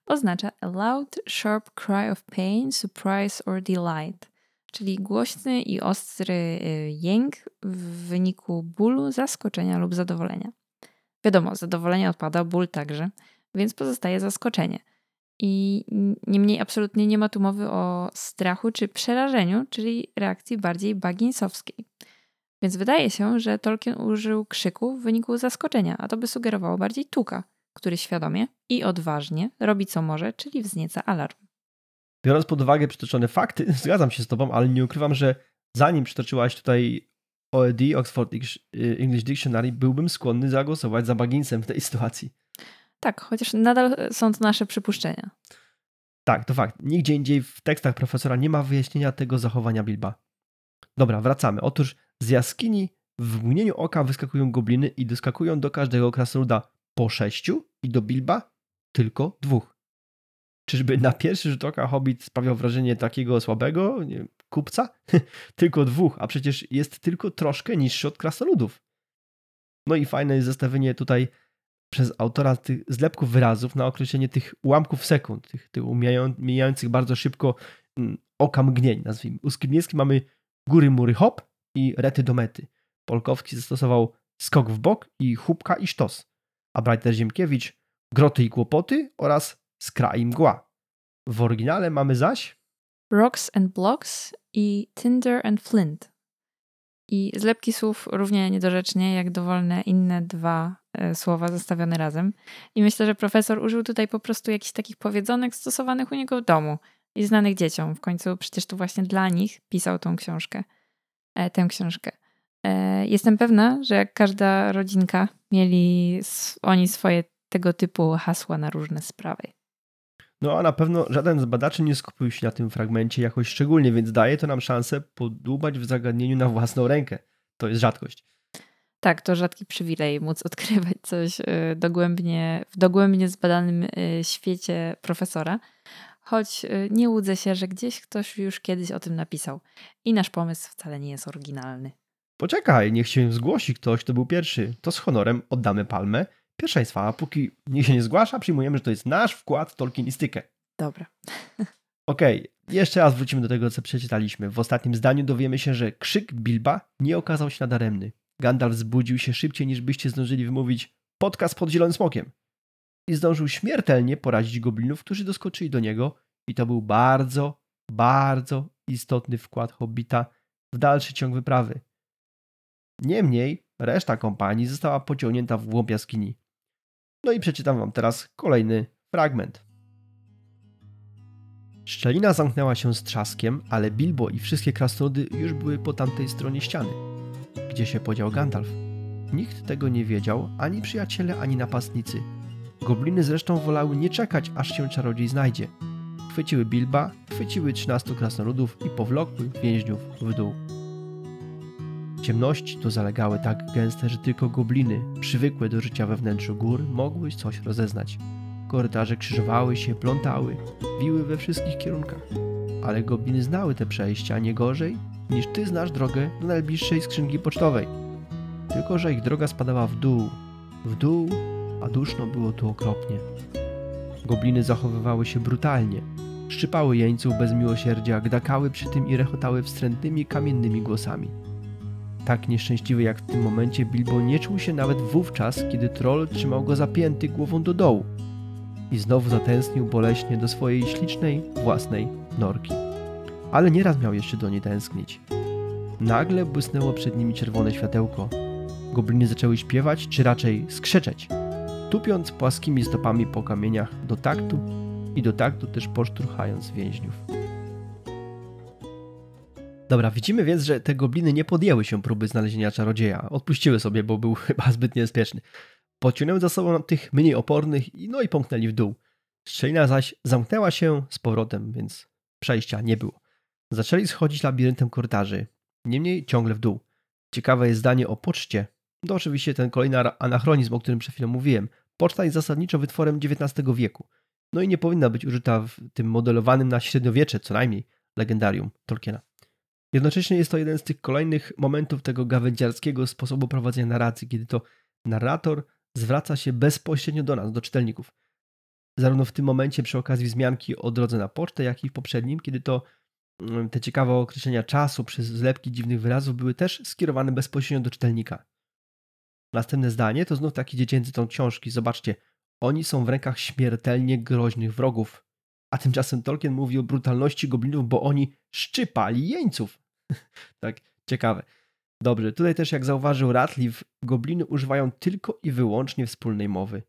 oznacza a loud, sharp cry of pain, surprise or delight, czyli głośny i ostry y, jęk w wyniku bólu, zaskoczenia lub zadowolenia. Wiadomo, zadowolenie odpada, ból także, więc pozostaje zaskoczenie. I niemniej absolutnie nie ma tu mowy o strachu czy przerażeniu, czyli reakcji bardziej baginsowskiej. Więc wydaje się, że Tolkien użył krzyku w wyniku zaskoczenia, a to by sugerowało bardziej tuka, który świadomie i odważnie robi co może, czyli wznieca alarm.
Biorąc pod uwagę przytoczone fakty, zgadzam się z Tobą, ale nie ukrywam, że zanim przytoczyłaś tutaj OED, Oxford English Dictionary, byłbym skłonny zagłosować za Bagginsem w tej sytuacji.
Tak, chociaż nadal są to nasze przypuszczenia.
Tak, to fakt. Nigdzie indziej w tekstach profesora nie ma wyjaśnienia tego zachowania Bilba. Dobra, wracamy. Otóż z jaskini w mgnieniu oka wyskakują gobliny i doskakują do każdego krasnoluda po sześciu i do Bilba tylko dwóch. Czyżby na pierwszy rzut oka Hobbit sprawiał wrażenie takiego słabego nie, kupca? tylko dwóch, a przecież jest tylko troszkę niższy od krasnoludów. No i fajne jest zestawienie tutaj przez autora tych zlepków wyrazów na określenie tych ułamków sekund, tych, tych mijających bardzo szybko mm, oka mgnień, nazwijmy. U Skibniewski mamy góry, mury, hop i rety do mety. Polkowski zastosował skok w bok i chubka i sztos, a Brajter Ziemkiewicz groty i kłopoty oraz skra i mgła. W oryginale mamy zaś
Rocks and Blocks i Tinder and Flint. I zlepki słów równie niedorzecznie jak dowolne inne dwa słowa zestawione razem. I myślę, że profesor użył tutaj po prostu jakichś takich powiedzonek stosowanych u niego w domu i znanych dzieciom. W końcu przecież to właśnie dla nich pisał tą książkę, e, tę książkę. E, jestem pewna, że jak każda rodzinka mieli oni swoje tego typu hasła na różne sprawy.
No a na pewno żaden z badaczy nie skupił się na tym fragmencie jakoś szczególnie, więc daje to nam szansę podłubać w zagadnieniu na własną rękę. To jest rzadkość.
Tak, to rzadki przywilej móc odkrywać coś y, dogłębnie, w dogłębnie zbadanym y, świecie profesora. Choć y, nie łudzę się, że gdzieś ktoś już kiedyś o tym napisał. I nasz pomysł wcale nie jest oryginalny.
Poczekaj, niech się zgłosi ktoś, kto był pierwszy. To z honorem oddamy palmę pierwszeństwa, a póki nikt się nie zgłasza, przyjmujemy, że to jest nasz wkład w tolkienistykę.
Dobra.
Okej, okay. jeszcze raz wrócimy do tego, co przeczytaliśmy. W ostatnim zdaniu dowiemy się, że krzyk Bilba nie okazał się nadaremny. Gandalf zbudził się szybciej, niż byście zdążyli wymówić podcast pod zielonym smokiem. I zdążył śmiertelnie porazić goblinów, którzy doskoczyli do niego i to był bardzo, bardzo istotny wkład Hobbita w dalszy ciąg wyprawy. Niemniej reszta kompanii została pociągnięta w głąb jaskini. No i przeczytam wam teraz kolejny fragment. Szczelina zamknęła się z trzaskiem, ale Bilbo i wszystkie krasnoludy już były po tamtej stronie ściany. Gdzie się podział Gandalf? Nikt tego nie wiedział, ani przyjaciele, ani napastnicy. Gobliny zresztą wolały nie czekać, aż się czarodziej znajdzie. Chwyciły Bilba, chwyciły trzynastu krasnoludów i powlokły więźniów w dół. Ciemności tu zalegały tak gęste, że tylko gobliny, przywykłe do życia we wnętrzu gór, mogły coś rozeznać. Korytarze krzyżowały się, plątały, wiły we wszystkich kierunkach. Ale gobliny znały te przejścia nie gorzej, niż ty znasz drogę do najbliższej skrzynki pocztowej. Tylko, że ich droga spadała w dół, w dół, a duszno było tu okropnie. Gobliny zachowywały się brutalnie. szczypały jeńców bez miłosierdzia, gdakały przy tym i rechotały wstrętnymi, kamiennymi głosami. Tak nieszczęśliwy jak w tym momencie Bilbo nie czuł się nawet wówczas, kiedy troll trzymał go zapięty głową do dołu i znowu zatęsknił boleśnie do swojej ślicznej, własnej norki. Ale nieraz miał jeszcze do niej tęsknić. Nagle błysnęło przed nimi czerwone światełko. Gobliny zaczęły śpiewać, czy raczej skrzeczeć, tupiąc płaskimi stopami po kamieniach do taktu i do taktu też poszturchając więźniów. Dobra, widzimy więc, że te gobliny nie podjęły się próby znalezienia czarodzieja. Odpuściły sobie, bo był chyba zbyt niebezpieczny. Pociągnęły za sobą tych mniej opornych i no i pomknęli w dół. Szczelina zaś zamknęła się z powrotem, więc przejścia nie było. Zaczęli schodzić labiryntem korytarzy, niemniej ciągle w dół. Ciekawe jest zdanie o poczcie. To oczywiście ten kolejny anachronizm, o którym przed chwilą mówiłem. Poczta jest zasadniczo wytworem XIX wieku. No i nie powinna być użyta w tym modelowanym na średniowiecze, co najmniej, legendarium Tolkiena. Jednocześnie jest to jeden z tych kolejnych momentów tego gawędziarskiego sposobu prowadzenia narracji, kiedy to narrator zwraca się bezpośrednio do nas, do czytelników. Zarówno w tym momencie przy okazji wzmianki o drodze na pocztę, jak i w poprzednim, kiedy to te ciekawe określenia czasu przez zlepki dziwnych wyrazów były też skierowane bezpośrednio do czytelnika. Następne zdanie to znów taki dziecięcy ton książki. Zobaczcie, oni są w rękach śmiertelnie groźnych wrogów. A tymczasem Tolkien mówi o brutalności goblinów, bo oni szczypali jeńców. tak, ciekawe. Dobrze, tutaj też jak zauważył Ratliff, gobliny używają tylko i wyłącznie wspólnej mowy.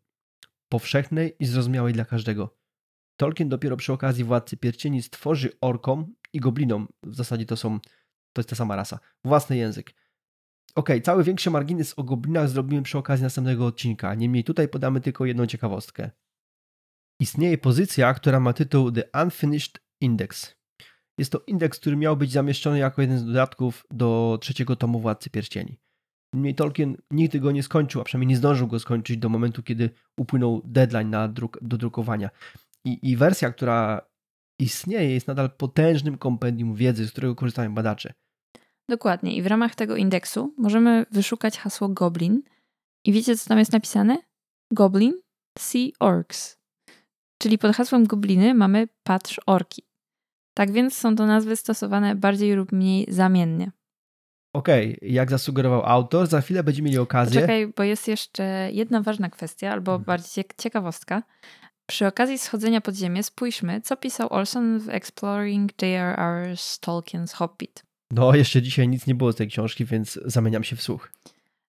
Powszechnej i zrozumiałej dla każdego. Tolkien dopiero przy okazji Władcy Pierścieni stworzy orkom i goblinom, w zasadzie to są, to jest ta sama rasa, własny język. Ok, cały większy margines o goblinach zrobimy przy okazji następnego odcinka, niemniej tutaj podamy tylko jedną ciekawostkę. Istnieje pozycja, która ma tytuł The Unfinished Index. Jest to indeks, który miał być zamieszczony jako jeden z dodatków do trzeciego tomu Władcy Pierścieni. Niemniej Tolkien nigdy go nie skończył, a przynajmniej nie zdążył go skończyć do momentu, kiedy upłynął deadline na druk, do drukowania. I, I wersja, która istnieje, jest nadal potężnym kompendium wiedzy, z którego korzystają badacze.
Dokładnie. I w ramach tego indeksu możemy wyszukać hasło Goblin. I wiecie, co tam jest napisane? Goblin, see orcs. Czyli pod hasłem gobliny mamy patrz orki. Tak więc są to nazwy stosowane bardziej lub mniej zamiennie.
Okej, okay, jak zasugerował autor, za chwilę będziemy mieli okazję.
Czekaj, bo jest jeszcze jedna ważna kwestia, albo mhm. bardziej ciekawostka. Przy okazji schodzenia pod ziemię spójrzmy, co pisał Olson w Exploring J.R.R. Tolkien's Hobbit.
No, jeszcze dzisiaj nic nie było z tej książki, więc zamieniam się w słuch.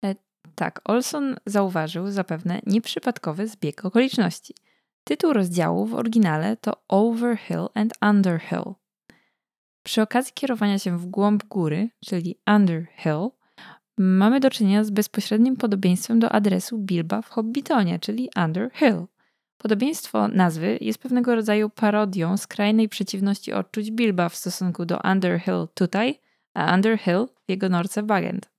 E, tak, Olson zauważył zapewne nieprzypadkowy zbieg okoliczności – Tytuł rozdziału w oryginale to Overhill and Underhill. Przy okazji kierowania się w głąb góry, czyli Underhill, mamy do czynienia z bezpośrednim podobieństwem do adresu Bilba w Hobbitonie, czyli Underhill. Podobieństwo nazwy jest pewnego rodzaju parodią skrajnej przeciwności odczuć Bilba w stosunku do Underhill tutaj, a Underhill w jego norce Bagend.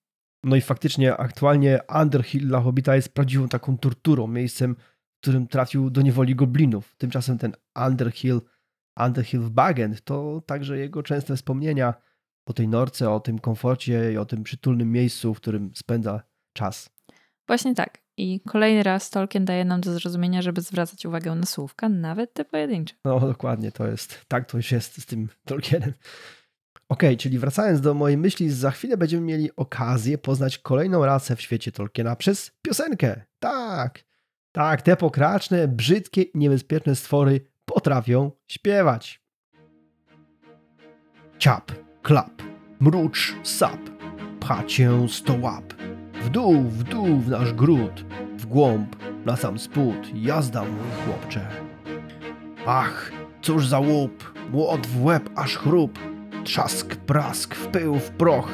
No i faktycznie aktualnie Underhill dla Hobbita jest prawdziwą taką torturą, miejscem którym trafił do niewoli goblinów. Tymczasem ten Underhill, Underhill w Bagend to także jego częste wspomnienia o tej norce, o tym komforcie i o tym przytulnym miejscu, w którym spędza czas.
Właśnie tak. I kolejny raz Tolkien daje nam do zrozumienia, żeby zwracać uwagę na słówka, nawet te pojedyncze.
No dokładnie, to jest, tak to już jest z tym Tolkienem. Ok, czyli wracając do mojej myśli, za chwilę będziemy mieli okazję poznać kolejną rasę w świecie Tolkiena przez piosenkę. Tak, tak, te pokraczne, brzydkie i niebezpieczne stwory potrafią śpiewać. Ciap, klap, mrucz, sap, pcha cię sto łap. W dół, w dół w nasz gród, w głąb, na sam spód, jazda mój chłopcze. Ach, cóż za łup, młot w łeb aż chrup, trzask, prask, w pył, w proch,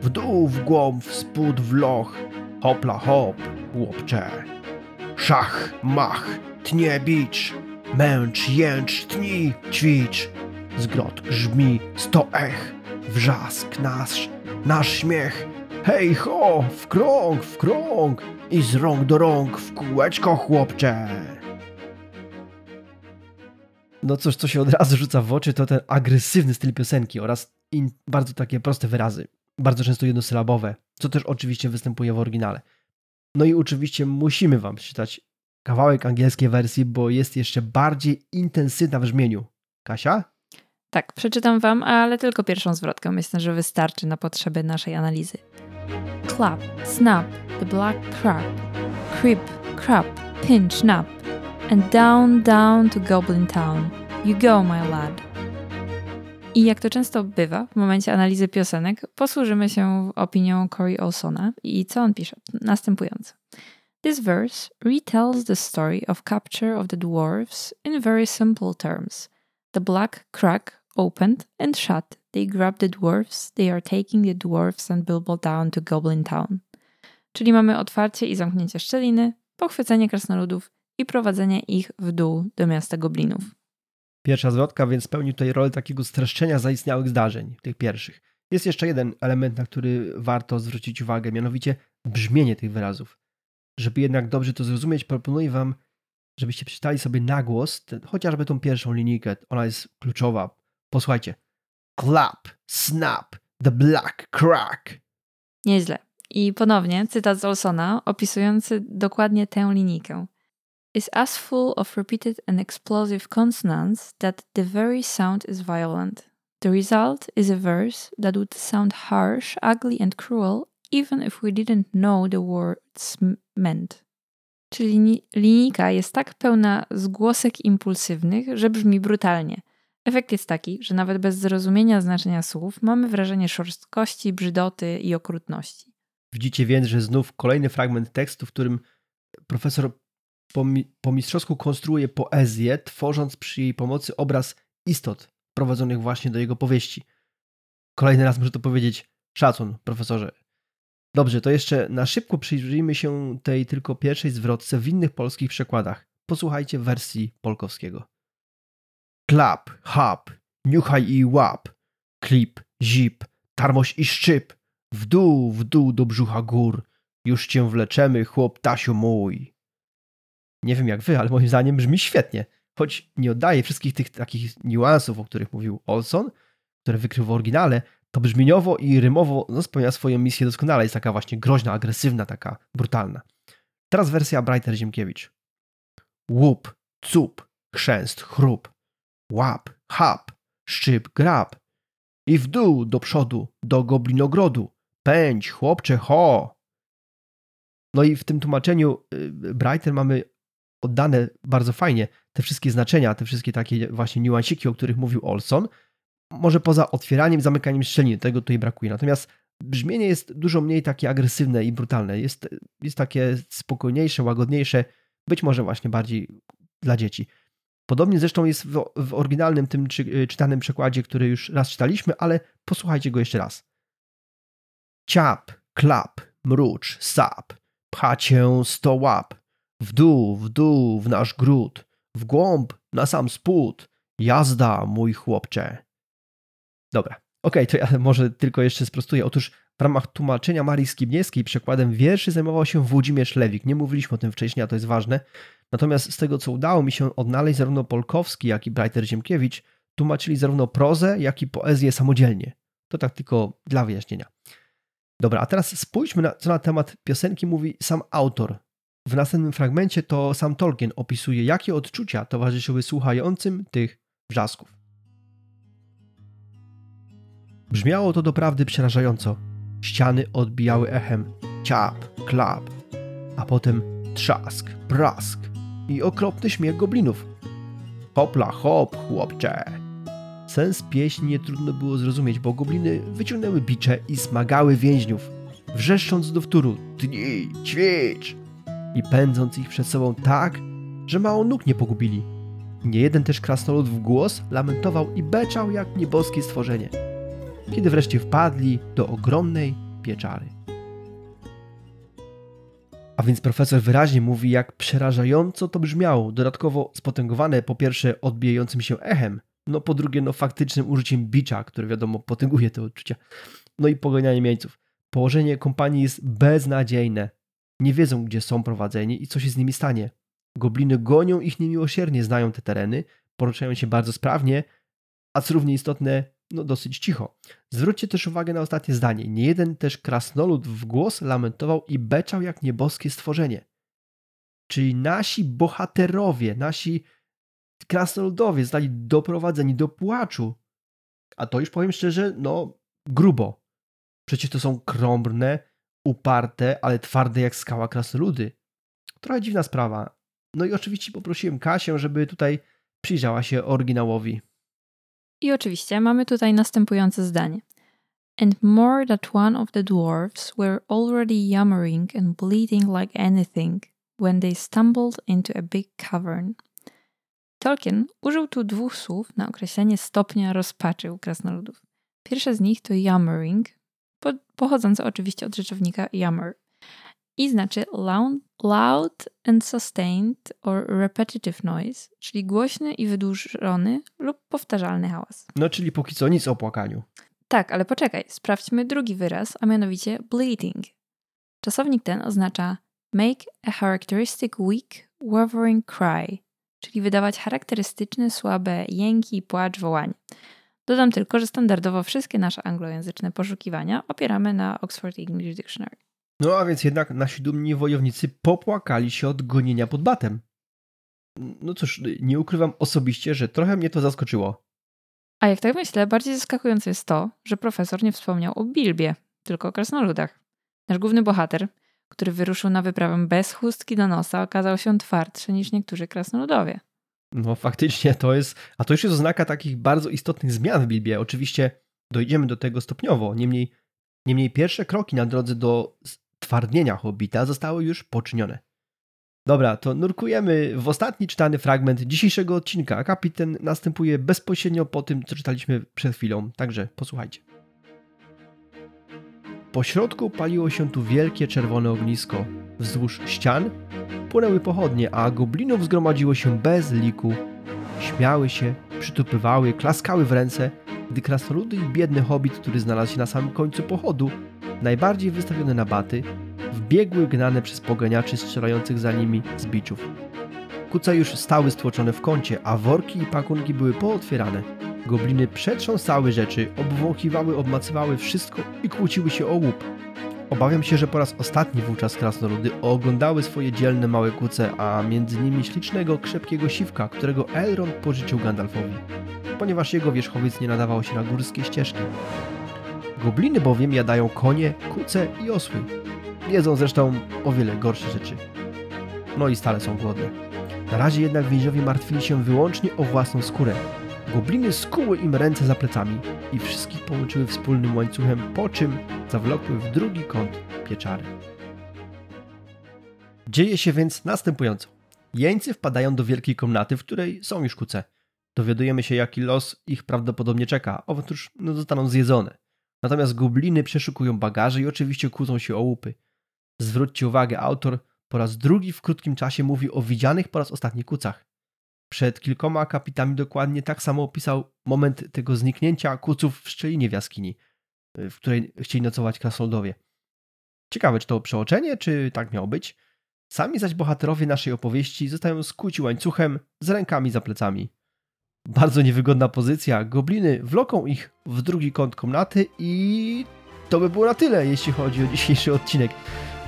w dół, w głąb, w spód, w loch, hopla hop, chłopcze. Szach, mach, tnie bicz, męcz, jęcz, tni, ćwicz. Zgrot grzmi, sto ech, wrzask nasz, nasz śmiech. Hej ho, w krąg, w krąg i z rąk do rąk w kółeczko, chłopcze. No cóż, co się od razu rzuca w oczy, to ten agresywny styl piosenki oraz bardzo takie proste wyrazy, bardzo często jednosylabowe, co też oczywiście występuje w oryginale. No i oczywiście musimy Wam przeczytać kawałek angielskiej wersji, bo jest jeszcze bardziej intensywna w brzmieniu. Kasia?
Tak, przeczytam wam, ale tylko pierwszą zwrotkę. Myślę, że wystarczy na potrzeby naszej analizy. Clap, snap, the black crab, creep, crap, pinch, nap, and down, down to Goblin Town. You go, my lad. I jak to często bywa, w momencie analizy piosenek posłużymy się opinią Corey Olsona i co on pisze? Następująco. This verse retells the story of capture of the dwarves in very simple terms. The black crack opened and shut. They grabbed the dwarfs. They are taking the dwarfs and Bilbo down to Goblin Town. Czyli mamy otwarcie i zamknięcie szczeliny, pochwycenie krasnoludów i prowadzenie ich w dół do miasta goblinów.
Pierwsza zwrotka więc pełni tutaj rolę takiego streszczenia zaistniałych zdarzeń, tych pierwszych. Jest jeszcze jeden element, na który warto zwrócić uwagę, mianowicie brzmienie tych wyrazów. Żeby jednak dobrze to zrozumieć, proponuję Wam, żebyście przeczytali sobie na głos chociażby tą pierwszą linijkę. Ona jest kluczowa. Posłuchajcie. Clap, snap, the black crack.
Nieźle. I ponownie cytat z Olsona opisujący dokładnie tę linijkę. Is as full of repeated and explosive consonants that the very sound is violent. The result is a verse that would sound harsh, ugly and cruel even if we didn't know the words meant. Czyli ni- linijka jest tak pełna zgłosek impulsywnych, że brzmi brutalnie. Efekt jest taki, że nawet bez zrozumienia znaczenia słów mamy wrażenie szorstkości, brzydoty i okrutności.
Widzicie więc, że znów kolejny fragment tekstu, w którym profesor po, po mistrzowsku konstruuje poezję, tworząc przy jej pomocy obraz istot prowadzonych właśnie do jego powieści. Kolejny raz muszę to powiedzieć. Szacun, profesorze. Dobrze, to jeszcze na szybko przyjrzyjmy się tej tylko pierwszej zwrotce w innych polskich przekładach. Posłuchajcie wersji polkowskiego. Klap, hap, niuchaj i łap, klip, zip, tarmoś i szczyp, w dół, w dół do brzucha gór, już cię wleczemy, chłop Tasiu mój. Nie wiem jak wy, ale moim zdaniem brzmi świetnie, choć nie oddaje wszystkich tych takich niuansów, o których mówił Olson, które wykrył w oryginale, to brzmieniowo i rymowo no, spełnia swoją misję doskonale. Jest taka właśnie groźna, agresywna, taka brutalna. Teraz wersja Brighter Ziemkiewicz. Łup, cup, chrzęst, chrup, łap, hap, szczyp, grab. I w dół do przodu, do goblinogrodu. Pędź, chłopcze, ho! No i w tym tłumaczeniu y, Brighter mamy oddane bardzo fajnie te wszystkie znaczenia, te wszystkie takie właśnie niuansiki, o których mówił Olson, może poza otwieraniem, zamykaniem szczeliny, tego tutaj brakuje. Natomiast brzmienie jest dużo mniej takie agresywne i brutalne. Jest, jest takie spokojniejsze, łagodniejsze, być może właśnie bardziej dla dzieci. Podobnie zresztą jest w, w oryginalnym tym czy, czytanym przekładzie, który już raz czytaliśmy, ale posłuchajcie go jeszcze raz. Ciap, klap, mrucz, sap, pcha cię sto łap, w dół, w dół, w nasz gród, w głąb, na sam spód, jazda, mój chłopcze. Dobra, okej, okay, to ja może tylko jeszcze sprostuję. Otóż w ramach tłumaczenia Marii Skibniewskiej przekładem wierszy zajmował się Włodzimierz Lewik. Nie mówiliśmy o tym wcześniej, a to jest ważne. Natomiast z tego, co udało mi się odnaleźć, zarówno Polkowski, jak i Brighter Ziemkiewicz tłumaczyli zarówno prozę, jak i poezję samodzielnie. To tak tylko dla wyjaśnienia. Dobra, a teraz spójrzmy, na, co na temat piosenki mówi sam autor. W następnym fragmencie to sam Tolkien opisuje, jakie odczucia towarzyszyły słuchającym tych wrzasków. Brzmiało to doprawdy przerażająco. Ściany odbijały echem. Ciap, klap, a potem trzask, prask i okropny śmiech goblinów. Hopla, hop, chłopcze. Sens pieśni nie trudno było zrozumieć, bo gobliny wyciągnęły bicze i smagały więźniów, wrzeszcząc do wtóru tnij, ćwicz i pędząc ich przed sobą tak, że mało nóg nie pogubili. Nie jeden też krasnolud w głos lamentował i beczał jak nieboskie stworzenie kiedy wreszcie wpadli do ogromnej pieczary. A więc profesor wyraźnie mówi, jak przerażająco to brzmiało, dodatkowo spotęgowane po pierwsze odbijającym się echem, no po drugie no faktycznym użyciem bicza, które wiadomo potęguje te odczucia, no i poganianiem jeńców. Położenie kompanii jest beznadziejne. Nie wiedzą, gdzie są prowadzeni i co się z nimi stanie. Gobliny gonią ich niemiłosiernie, znają te tereny, poruszają się bardzo sprawnie, a co równie istotne, no dosyć cicho. Zwróćcie też uwagę na ostatnie zdanie. Nie jeden też krasnolud w głos lamentował i beczał jak nieboskie stworzenie. Czyli nasi bohaterowie, nasi krasnoludowie zostali doprowadzeni do płaczu. A to już powiem szczerze, no grubo. Przecież to są krąbrne, uparte, ale twarde jak skała krasnoludy. Trochę dziwna sprawa. No i oczywiście poprosiłem Kasię, żeby tutaj przyjrzała się oryginałowi.
I oczywiście mamy tutaj następujące zdanie. And more that one of the dwarfs were already yammering and bleeding like anything when they stumbled into a big cavern. Tolkien użył tu dwóch słów na określenie stopnia rozpaczy u krasnoludów. Pierwsze z nich to yammering, po, pochodzące oczywiście od rzeczownika yammer i znaczy loud, loud and sustained or repetitive noise, czyli głośny i wydłużony lub powtarzalny hałas.
No, czyli póki co nic o płakaniu.
Tak, ale poczekaj, sprawdźmy drugi wyraz, a mianowicie bleeding. Czasownik ten oznacza make a characteristic weak, wavering cry, czyli wydawać charakterystyczne, słabe jęki, płacz, wołanie. Dodam tylko, że standardowo wszystkie nasze anglojęzyczne poszukiwania opieramy na Oxford English Dictionary.
No a więc jednak nasi dumni wojownicy popłakali się od gonienia pod batem. No cóż, nie ukrywam osobiście, że trochę mnie to zaskoczyło.
A jak tak myślę, bardziej zaskakujące jest to, że profesor nie wspomniał o Bilbie, tylko o krasnoludach. Nasz główny bohater, który wyruszył na wyprawę bez chustki do nosa, okazał się twardszy niż niektórzy krasnoludowie.
No faktycznie to jest, a to już jest oznaka takich bardzo istotnych zmian w Bilbie. Oczywiście dojdziemy do tego stopniowo, niemniej, niemniej pierwsze kroki na drodze do twardnienia Hobbita zostały już poczynione. Dobra, to nurkujemy w ostatni czytany fragment dzisiejszego odcinka. Akapit następuje bezpośrednio po tym, co czytaliśmy przed chwilą, także posłuchajcie. Po środku paliło się tu wielkie czerwone ognisko. Wzdłuż ścian płynęły pochodnie, a goblinów zgromadziło się bez liku. Śmiały się, przytupywały, klaskały w ręce, gdy krasnoludy i biedny hobbit, który znalazł się na samym końcu pochodu, najbardziej wystawione na baty, wbiegły gnane przez poganiaczy strzelających za nimi z biczów. Kuce już stały stłoczone w kącie, a worki i pakunki były pootwierane. Gobliny przetrząsały rzeczy, obwąchiwały, obmacywały wszystko i kłóciły się o łup. Obawiam się, że po raz ostatni wówczas krasnoludy oglądały swoje dzielne małe kuce, a między nimi ślicznego, krzepkiego siwka, którego Elrond pożyczył Gandalfowi, ponieważ jego wierzchowiec nie nadawał się na górskie ścieżki. Gobliny bowiem jadają konie, kuce i osły. Jedzą zresztą o wiele gorsze rzeczy. No i stale są głodne. Na razie jednak więźniowie martwili się wyłącznie o własną skórę. Gobliny skuły im ręce za plecami i wszystkich połączyły wspólnym łańcuchem, po czym zawlokły w drugi kąt pieczary. Dzieje się więc następująco. Jeńcy wpadają do wielkiej komnaty, w której są już kuce. Dowiadujemy się, jaki los ich prawdopodobnie czeka. Otóż no, zostaną zjedzone. Natomiast gobliny przeszukują bagaże i oczywiście kłócą się o łupy. Zwróćcie uwagę, autor po raz drugi w krótkim czasie mówi o widzianych po raz ostatni kucach. Przed kilkoma akapitami dokładnie tak samo opisał moment tego zniknięcia kuców w szczelinie w jaskini, w której chcieli nocować krasnoludowie. Ciekawe, czy to przeoczenie, czy tak miało być. Sami zaś bohaterowie naszej opowieści zostają skuci łańcuchem z rękami za plecami. Bardzo niewygodna pozycja. Gobliny wloką ich w drugi kąt komnaty i to by było na tyle, jeśli chodzi o dzisiejszy odcinek.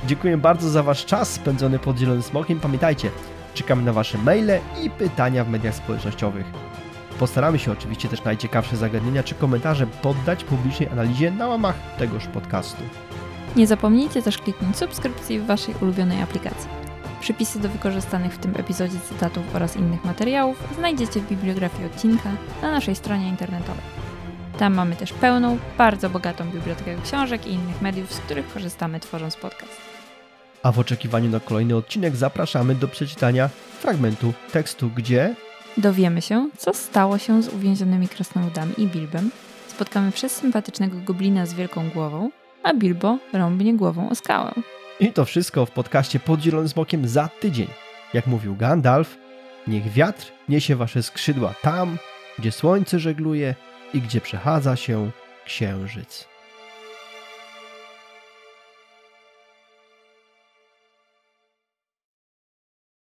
Dziękuję bardzo za Wasz czas spędzony pod Zielonym Smokiem. Pamiętajcie, czekamy na Wasze maile i pytania w mediach społecznościowych. Postaramy się oczywiście też najciekawsze zagadnienia czy komentarze poddać publicznej analizie na łamach tegoż podcastu.
Nie zapomnijcie też kliknąć subskrypcji w Waszej ulubionej aplikacji. Przypisy do wykorzystanych w tym epizodzie cytatów oraz innych materiałów znajdziecie w bibliografii odcinka na naszej stronie internetowej. Tam mamy też pełną, bardzo bogatą bibliotekę książek i innych mediów, z których korzystamy tworząc podcast.
A w oczekiwaniu na kolejny odcinek zapraszamy do przeczytania fragmentu tekstu, gdzie
Dowiemy się, co stało się z uwięzionymi krasnoludami i Bilbem, spotkamy przez sympatycznego goblina z wielką głową, a Bilbo rąbnie głową o skałę.
I to wszystko w podcaście Pod Zielonym Smokiem za tydzień. Jak mówił Gandalf, niech wiatr niesie wasze skrzydła tam, gdzie słońce żegluje i gdzie przechadza się księżyc.